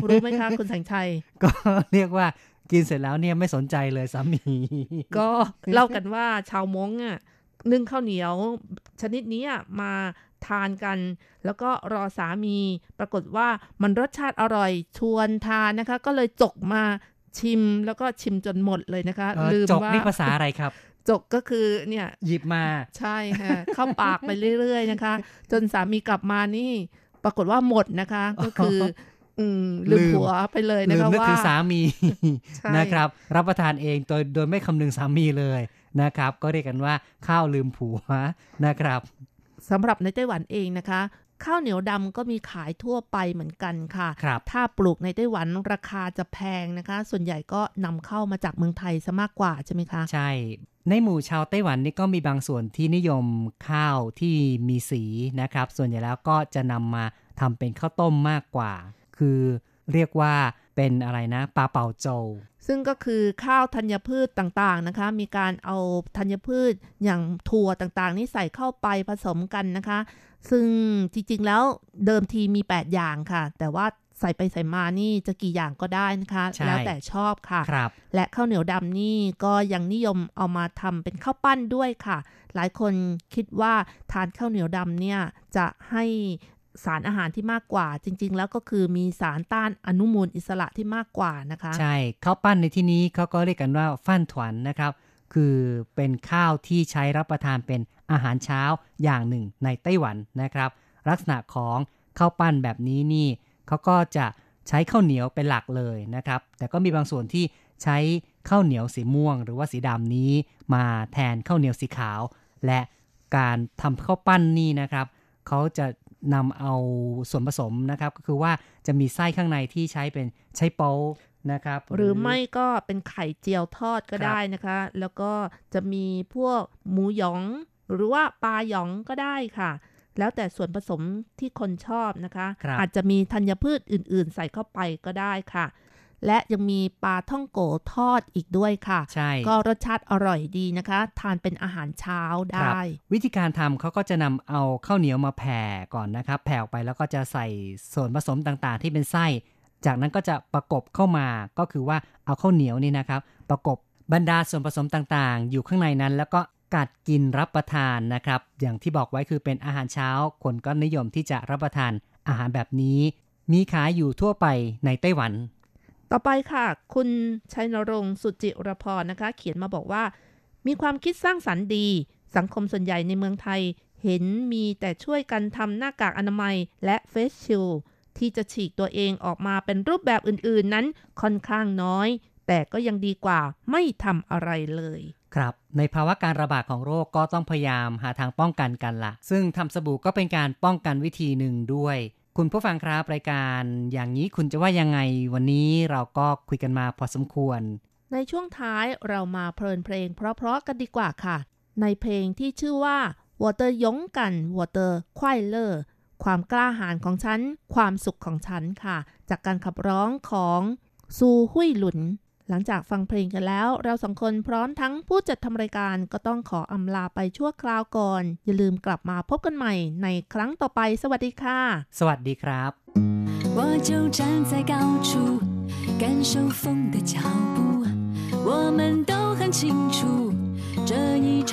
[SPEAKER 4] รู้ไหมคะคุณแสงชัย
[SPEAKER 5] ก็เรียกว่ากินเสร็จแล้วเนี่ยไม่สนใจเลยสามี
[SPEAKER 4] ก็เล่ากันว่าชาวม้งอะนึ่งข้าวเหนียว ชนิดนี้อะมาทานกัน แล้วก็รอสามี ปรากฏว่ามันรสชาติอร่อยชวนทานนะคะ ก็เลยจกมาชิมแล้วก็ชิมจนหมดเลยนะคะ
[SPEAKER 5] เอ่อ
[SPEAKER 4] ลืม
[SPEAKER 5] จก
[SPEAKER 4] ว่า
[SPEAKER 5] นี่ภาษาอะไรครับ
[SPEAKER 4] จกก็คือเนี่ย
[SPEAKER 5] หยิบมา
[SPEAKER 4] ใช่ค่ะเข้าปากไปเรื่อย ๆ นะคะ จนสามีกลับมานี่ ปรากฏว่าหมดนะคะ ก็คืออืมลืม
[SPEAKER 5] ลืม
[SPEAKER 4] ผัวไปเลย
[SPEAKER 5] ลื
[SPEAKER 4] นะ
[SPEAKER 5] ม
[SPEAKER 4] คะ
[SPEAKER 5] นึก
[SPEAKER 4] ว่า
[SPEAKER 5] ถึงสามี
[SPEAKER 4] ใช่
[SPEAKER 5] นะครับ รับประทานเองโดยโดยไม่คำนึงสามีเลยนะครับ ก็เรียกกันว่าข้าวลืมผัวนะครับ
[SPEAKER 4] สำหรับในไต้หวันเองนะคะ ข้าวเหนียวดำก็มีขายทั่วไปเหมือนกันค่ะ
[SPEAKER 5] ครับ
[SPEAKER 4] ถ้าปลูกในไต้หวันราคาจะแพงนะคะ ส่วนใหญ่ก็นำเข้ามาจากเมืองไทยซะมากกว่าใช่ไหมคะ
[SPEAKER 5] ใช่ ในหมู่ชาวไต้หวันนี่ก็มีบางส่วนที่นิยมข้าวที่มีสีนะครับ ส่วนใหญ่แล้วก็จะนำมาทำเป็นข้าวต้มมากกว่า คือเรียกว่า เป็นอะไรนะปลาเป่าโจว
[SPEAKER 4] ซึ่งก็คือข้าวธัญพืชต่างๆนะคะ มีการเอาธัญพืชอย่างถั่วต่างๆ นี่ใส่เข้าไปผสมกันนะคะ ซึ่งจริงๆแล้วเดิมทีมี 8 อย่างค่ะ แต่ว่าใส่ไปใส่มานี่จะกี่อย่างก็ได้นะคะ
[SPEAKER 5] ใช่
[SPEAKER 4] แล้วแต่ชอบค่ะ
[SPEAKER 5] ครับ
[SPEAKER 4] และข้าวเหนียวดำนี่ก็ยังนิยมเอามาทำเป็นข้าวปั้นด้วยค่ะ หลายคนคิดว่าทานข้าวเหนียวดำเนี่ยจะให้ สารอาหารที่มากกว่า จริง ๆ แล้วก็คือมีสารต้านอนุมูลอิสระที่มากกว่านะคะ
[SPEAKER 5] ใช่ข้าวปั้นในที่นี้เขาก็เรียกกันว่าฟั่นถวนนะครับ คือเป็นข้าวที่ใช้รับประทานเป็นอาหารเช้าอย่างหนึ่งในไต้หวันนะครับ ลักษณะของข้าวปั้นแบบนี้นี่เขาก็จะใช้ข้าวเหนียวเป็นหลักเลยนะครับ แต่ก็มีบางส่วนที่ใช้ข้าวเหนียวสีม่วง หรือว่าสีดำนี้มาแทนข้าวเหนียวสีขาว และการทำข้าวปั้นนี่นะครับเขาจะ นำเอาส่วนผสมนะครับ ก็คือว่าจะมีไส้ข้างในที่ใช้เป็นใช้โป๊นะครับ
[SPEAKER 4] หรือไม่ก็เป็นไข่เจียวทอดก็
[SPEAKER 5] ครับ
[SPEAKER 4] ได้นะคะ แล้วก็จะมีพวกหมูหยอง หรือว่าปลาหยองก็ได้ค่ะ แล้วแต่ส่วนผสมที่คนชอบนะคะ
[SPEAKER 5] ครับ
[SPEAKER 4] อาจจะมีธัญพืชอื่น ๆ ใส่เข้าไปก็ได้ค่ะ และยังมีปลาท่องโกทอดอีกด้วยค่ะ
[SPEAKER 5] ใช่
[SPEAKER 4] ก็รสชาติอร่อยดีนะคะ ทานเป็นอาหารเช้า
[SPEAKER 5] ครับ
[SPEAKER 4] ได้
[SPEAKER 5] วิธีการทำเขาก็จะนำเอาข้าวเหนียวมาแผ่ก่อนนะครับ แผ่ออกไปแล้วก็จะใส่ส่วนผสมต่างๆ ที่เป็นไส้ จากนั้นก็จะประกบเข้ามา ก็คือว่าเอาข้าวเหนียวนี่นะครับ ประกบบรรดาส่วนผสมต่างๆ อยู่ข้างในนั้น แล้วก็กัดกินรับประทานนะครับ อย่างที่บอกไว้คือเป็นอาหารเช้า คนก็นิยมที่จะรับประทานอาหารแบบนี้ มีขายอยู่ทั่วไปในไต้หวัน
[SPEAKER 4] ต่อไปค่ะ คุณชัยนรงค์สุจิรพรนะคะ เขียนมาบอกว่า มีความคิดสร้างสรรค์ดี สังคมส่วนใหญ่ในเมืองไทย เห็นมีแต่ช่วยกันทำหน้ากากอนามัยและเฟสชิลที่จะฉีกตัวเองออกมาเป็นรูปแบบอื่นๆนั้นค่อนข้างน้อย แต่ก็ยังดีกว่าไม่ทำอะไรเลย
[SPEAKER 5] ครับในภาวะการระบาดของโรคก็ต้องพยายามหาทางป้องกันกันละซึ่งทำสบู่ก็เป็นการป้องกันวิธีหนึ่งด้วย คุณผู้ฟังครับรายการอย่างนี้คุณจะว่ายังไงวันนี้เราก็คุยกันมาพอสมควร
[SPEAKER 4] ในช่วงท้ายเรามาเพลินเพลงเพราะๆกันดีกว่าค่ะ ในเพลงที่ชื่อว่า Water ยงกัน Water ควายเลอร์ความกล้าหาญของฉัน ความสุขของฉันค่ะ จากการขับร้องของซูหุยหลุน หลังจากฟังเพลงกันแล้ว เราสองคนพร้อมทั้งผู้จัดทำรายการก็ต้องขออำลาไปชั่วคราวก่อน อย่าลืมกลับมาพบกันใหม่ในครั้งต่อไป สวัสดีค่ะ
[SPEAKER 5] สวัสดีครับ
[SPEAKER 7] 我就站在高处感受风的脚步我们都很清楚这一场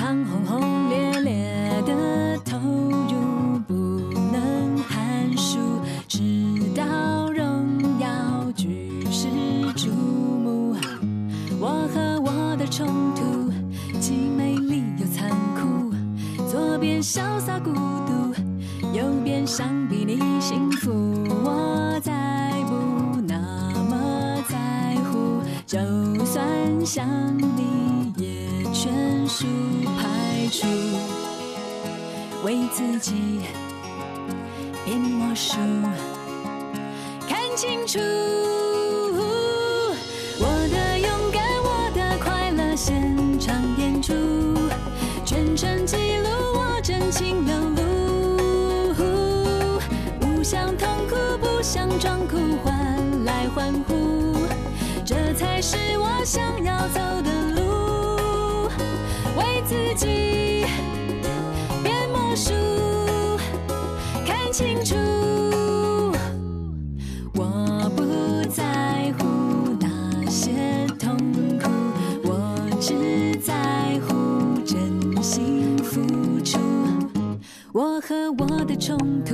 [SPEAKER 7] 想你也全数排除，为自己变魔术，看清楚。我的勇敢，我的快乐，现场演出，全程记录我真情流露，不想痛苦，不想装哭，换来欢呼，这才是我想要走的路，为自己变魔术，看清楚。我不在乎那些痛苦，我只在乎真心付出。我和我的冲突，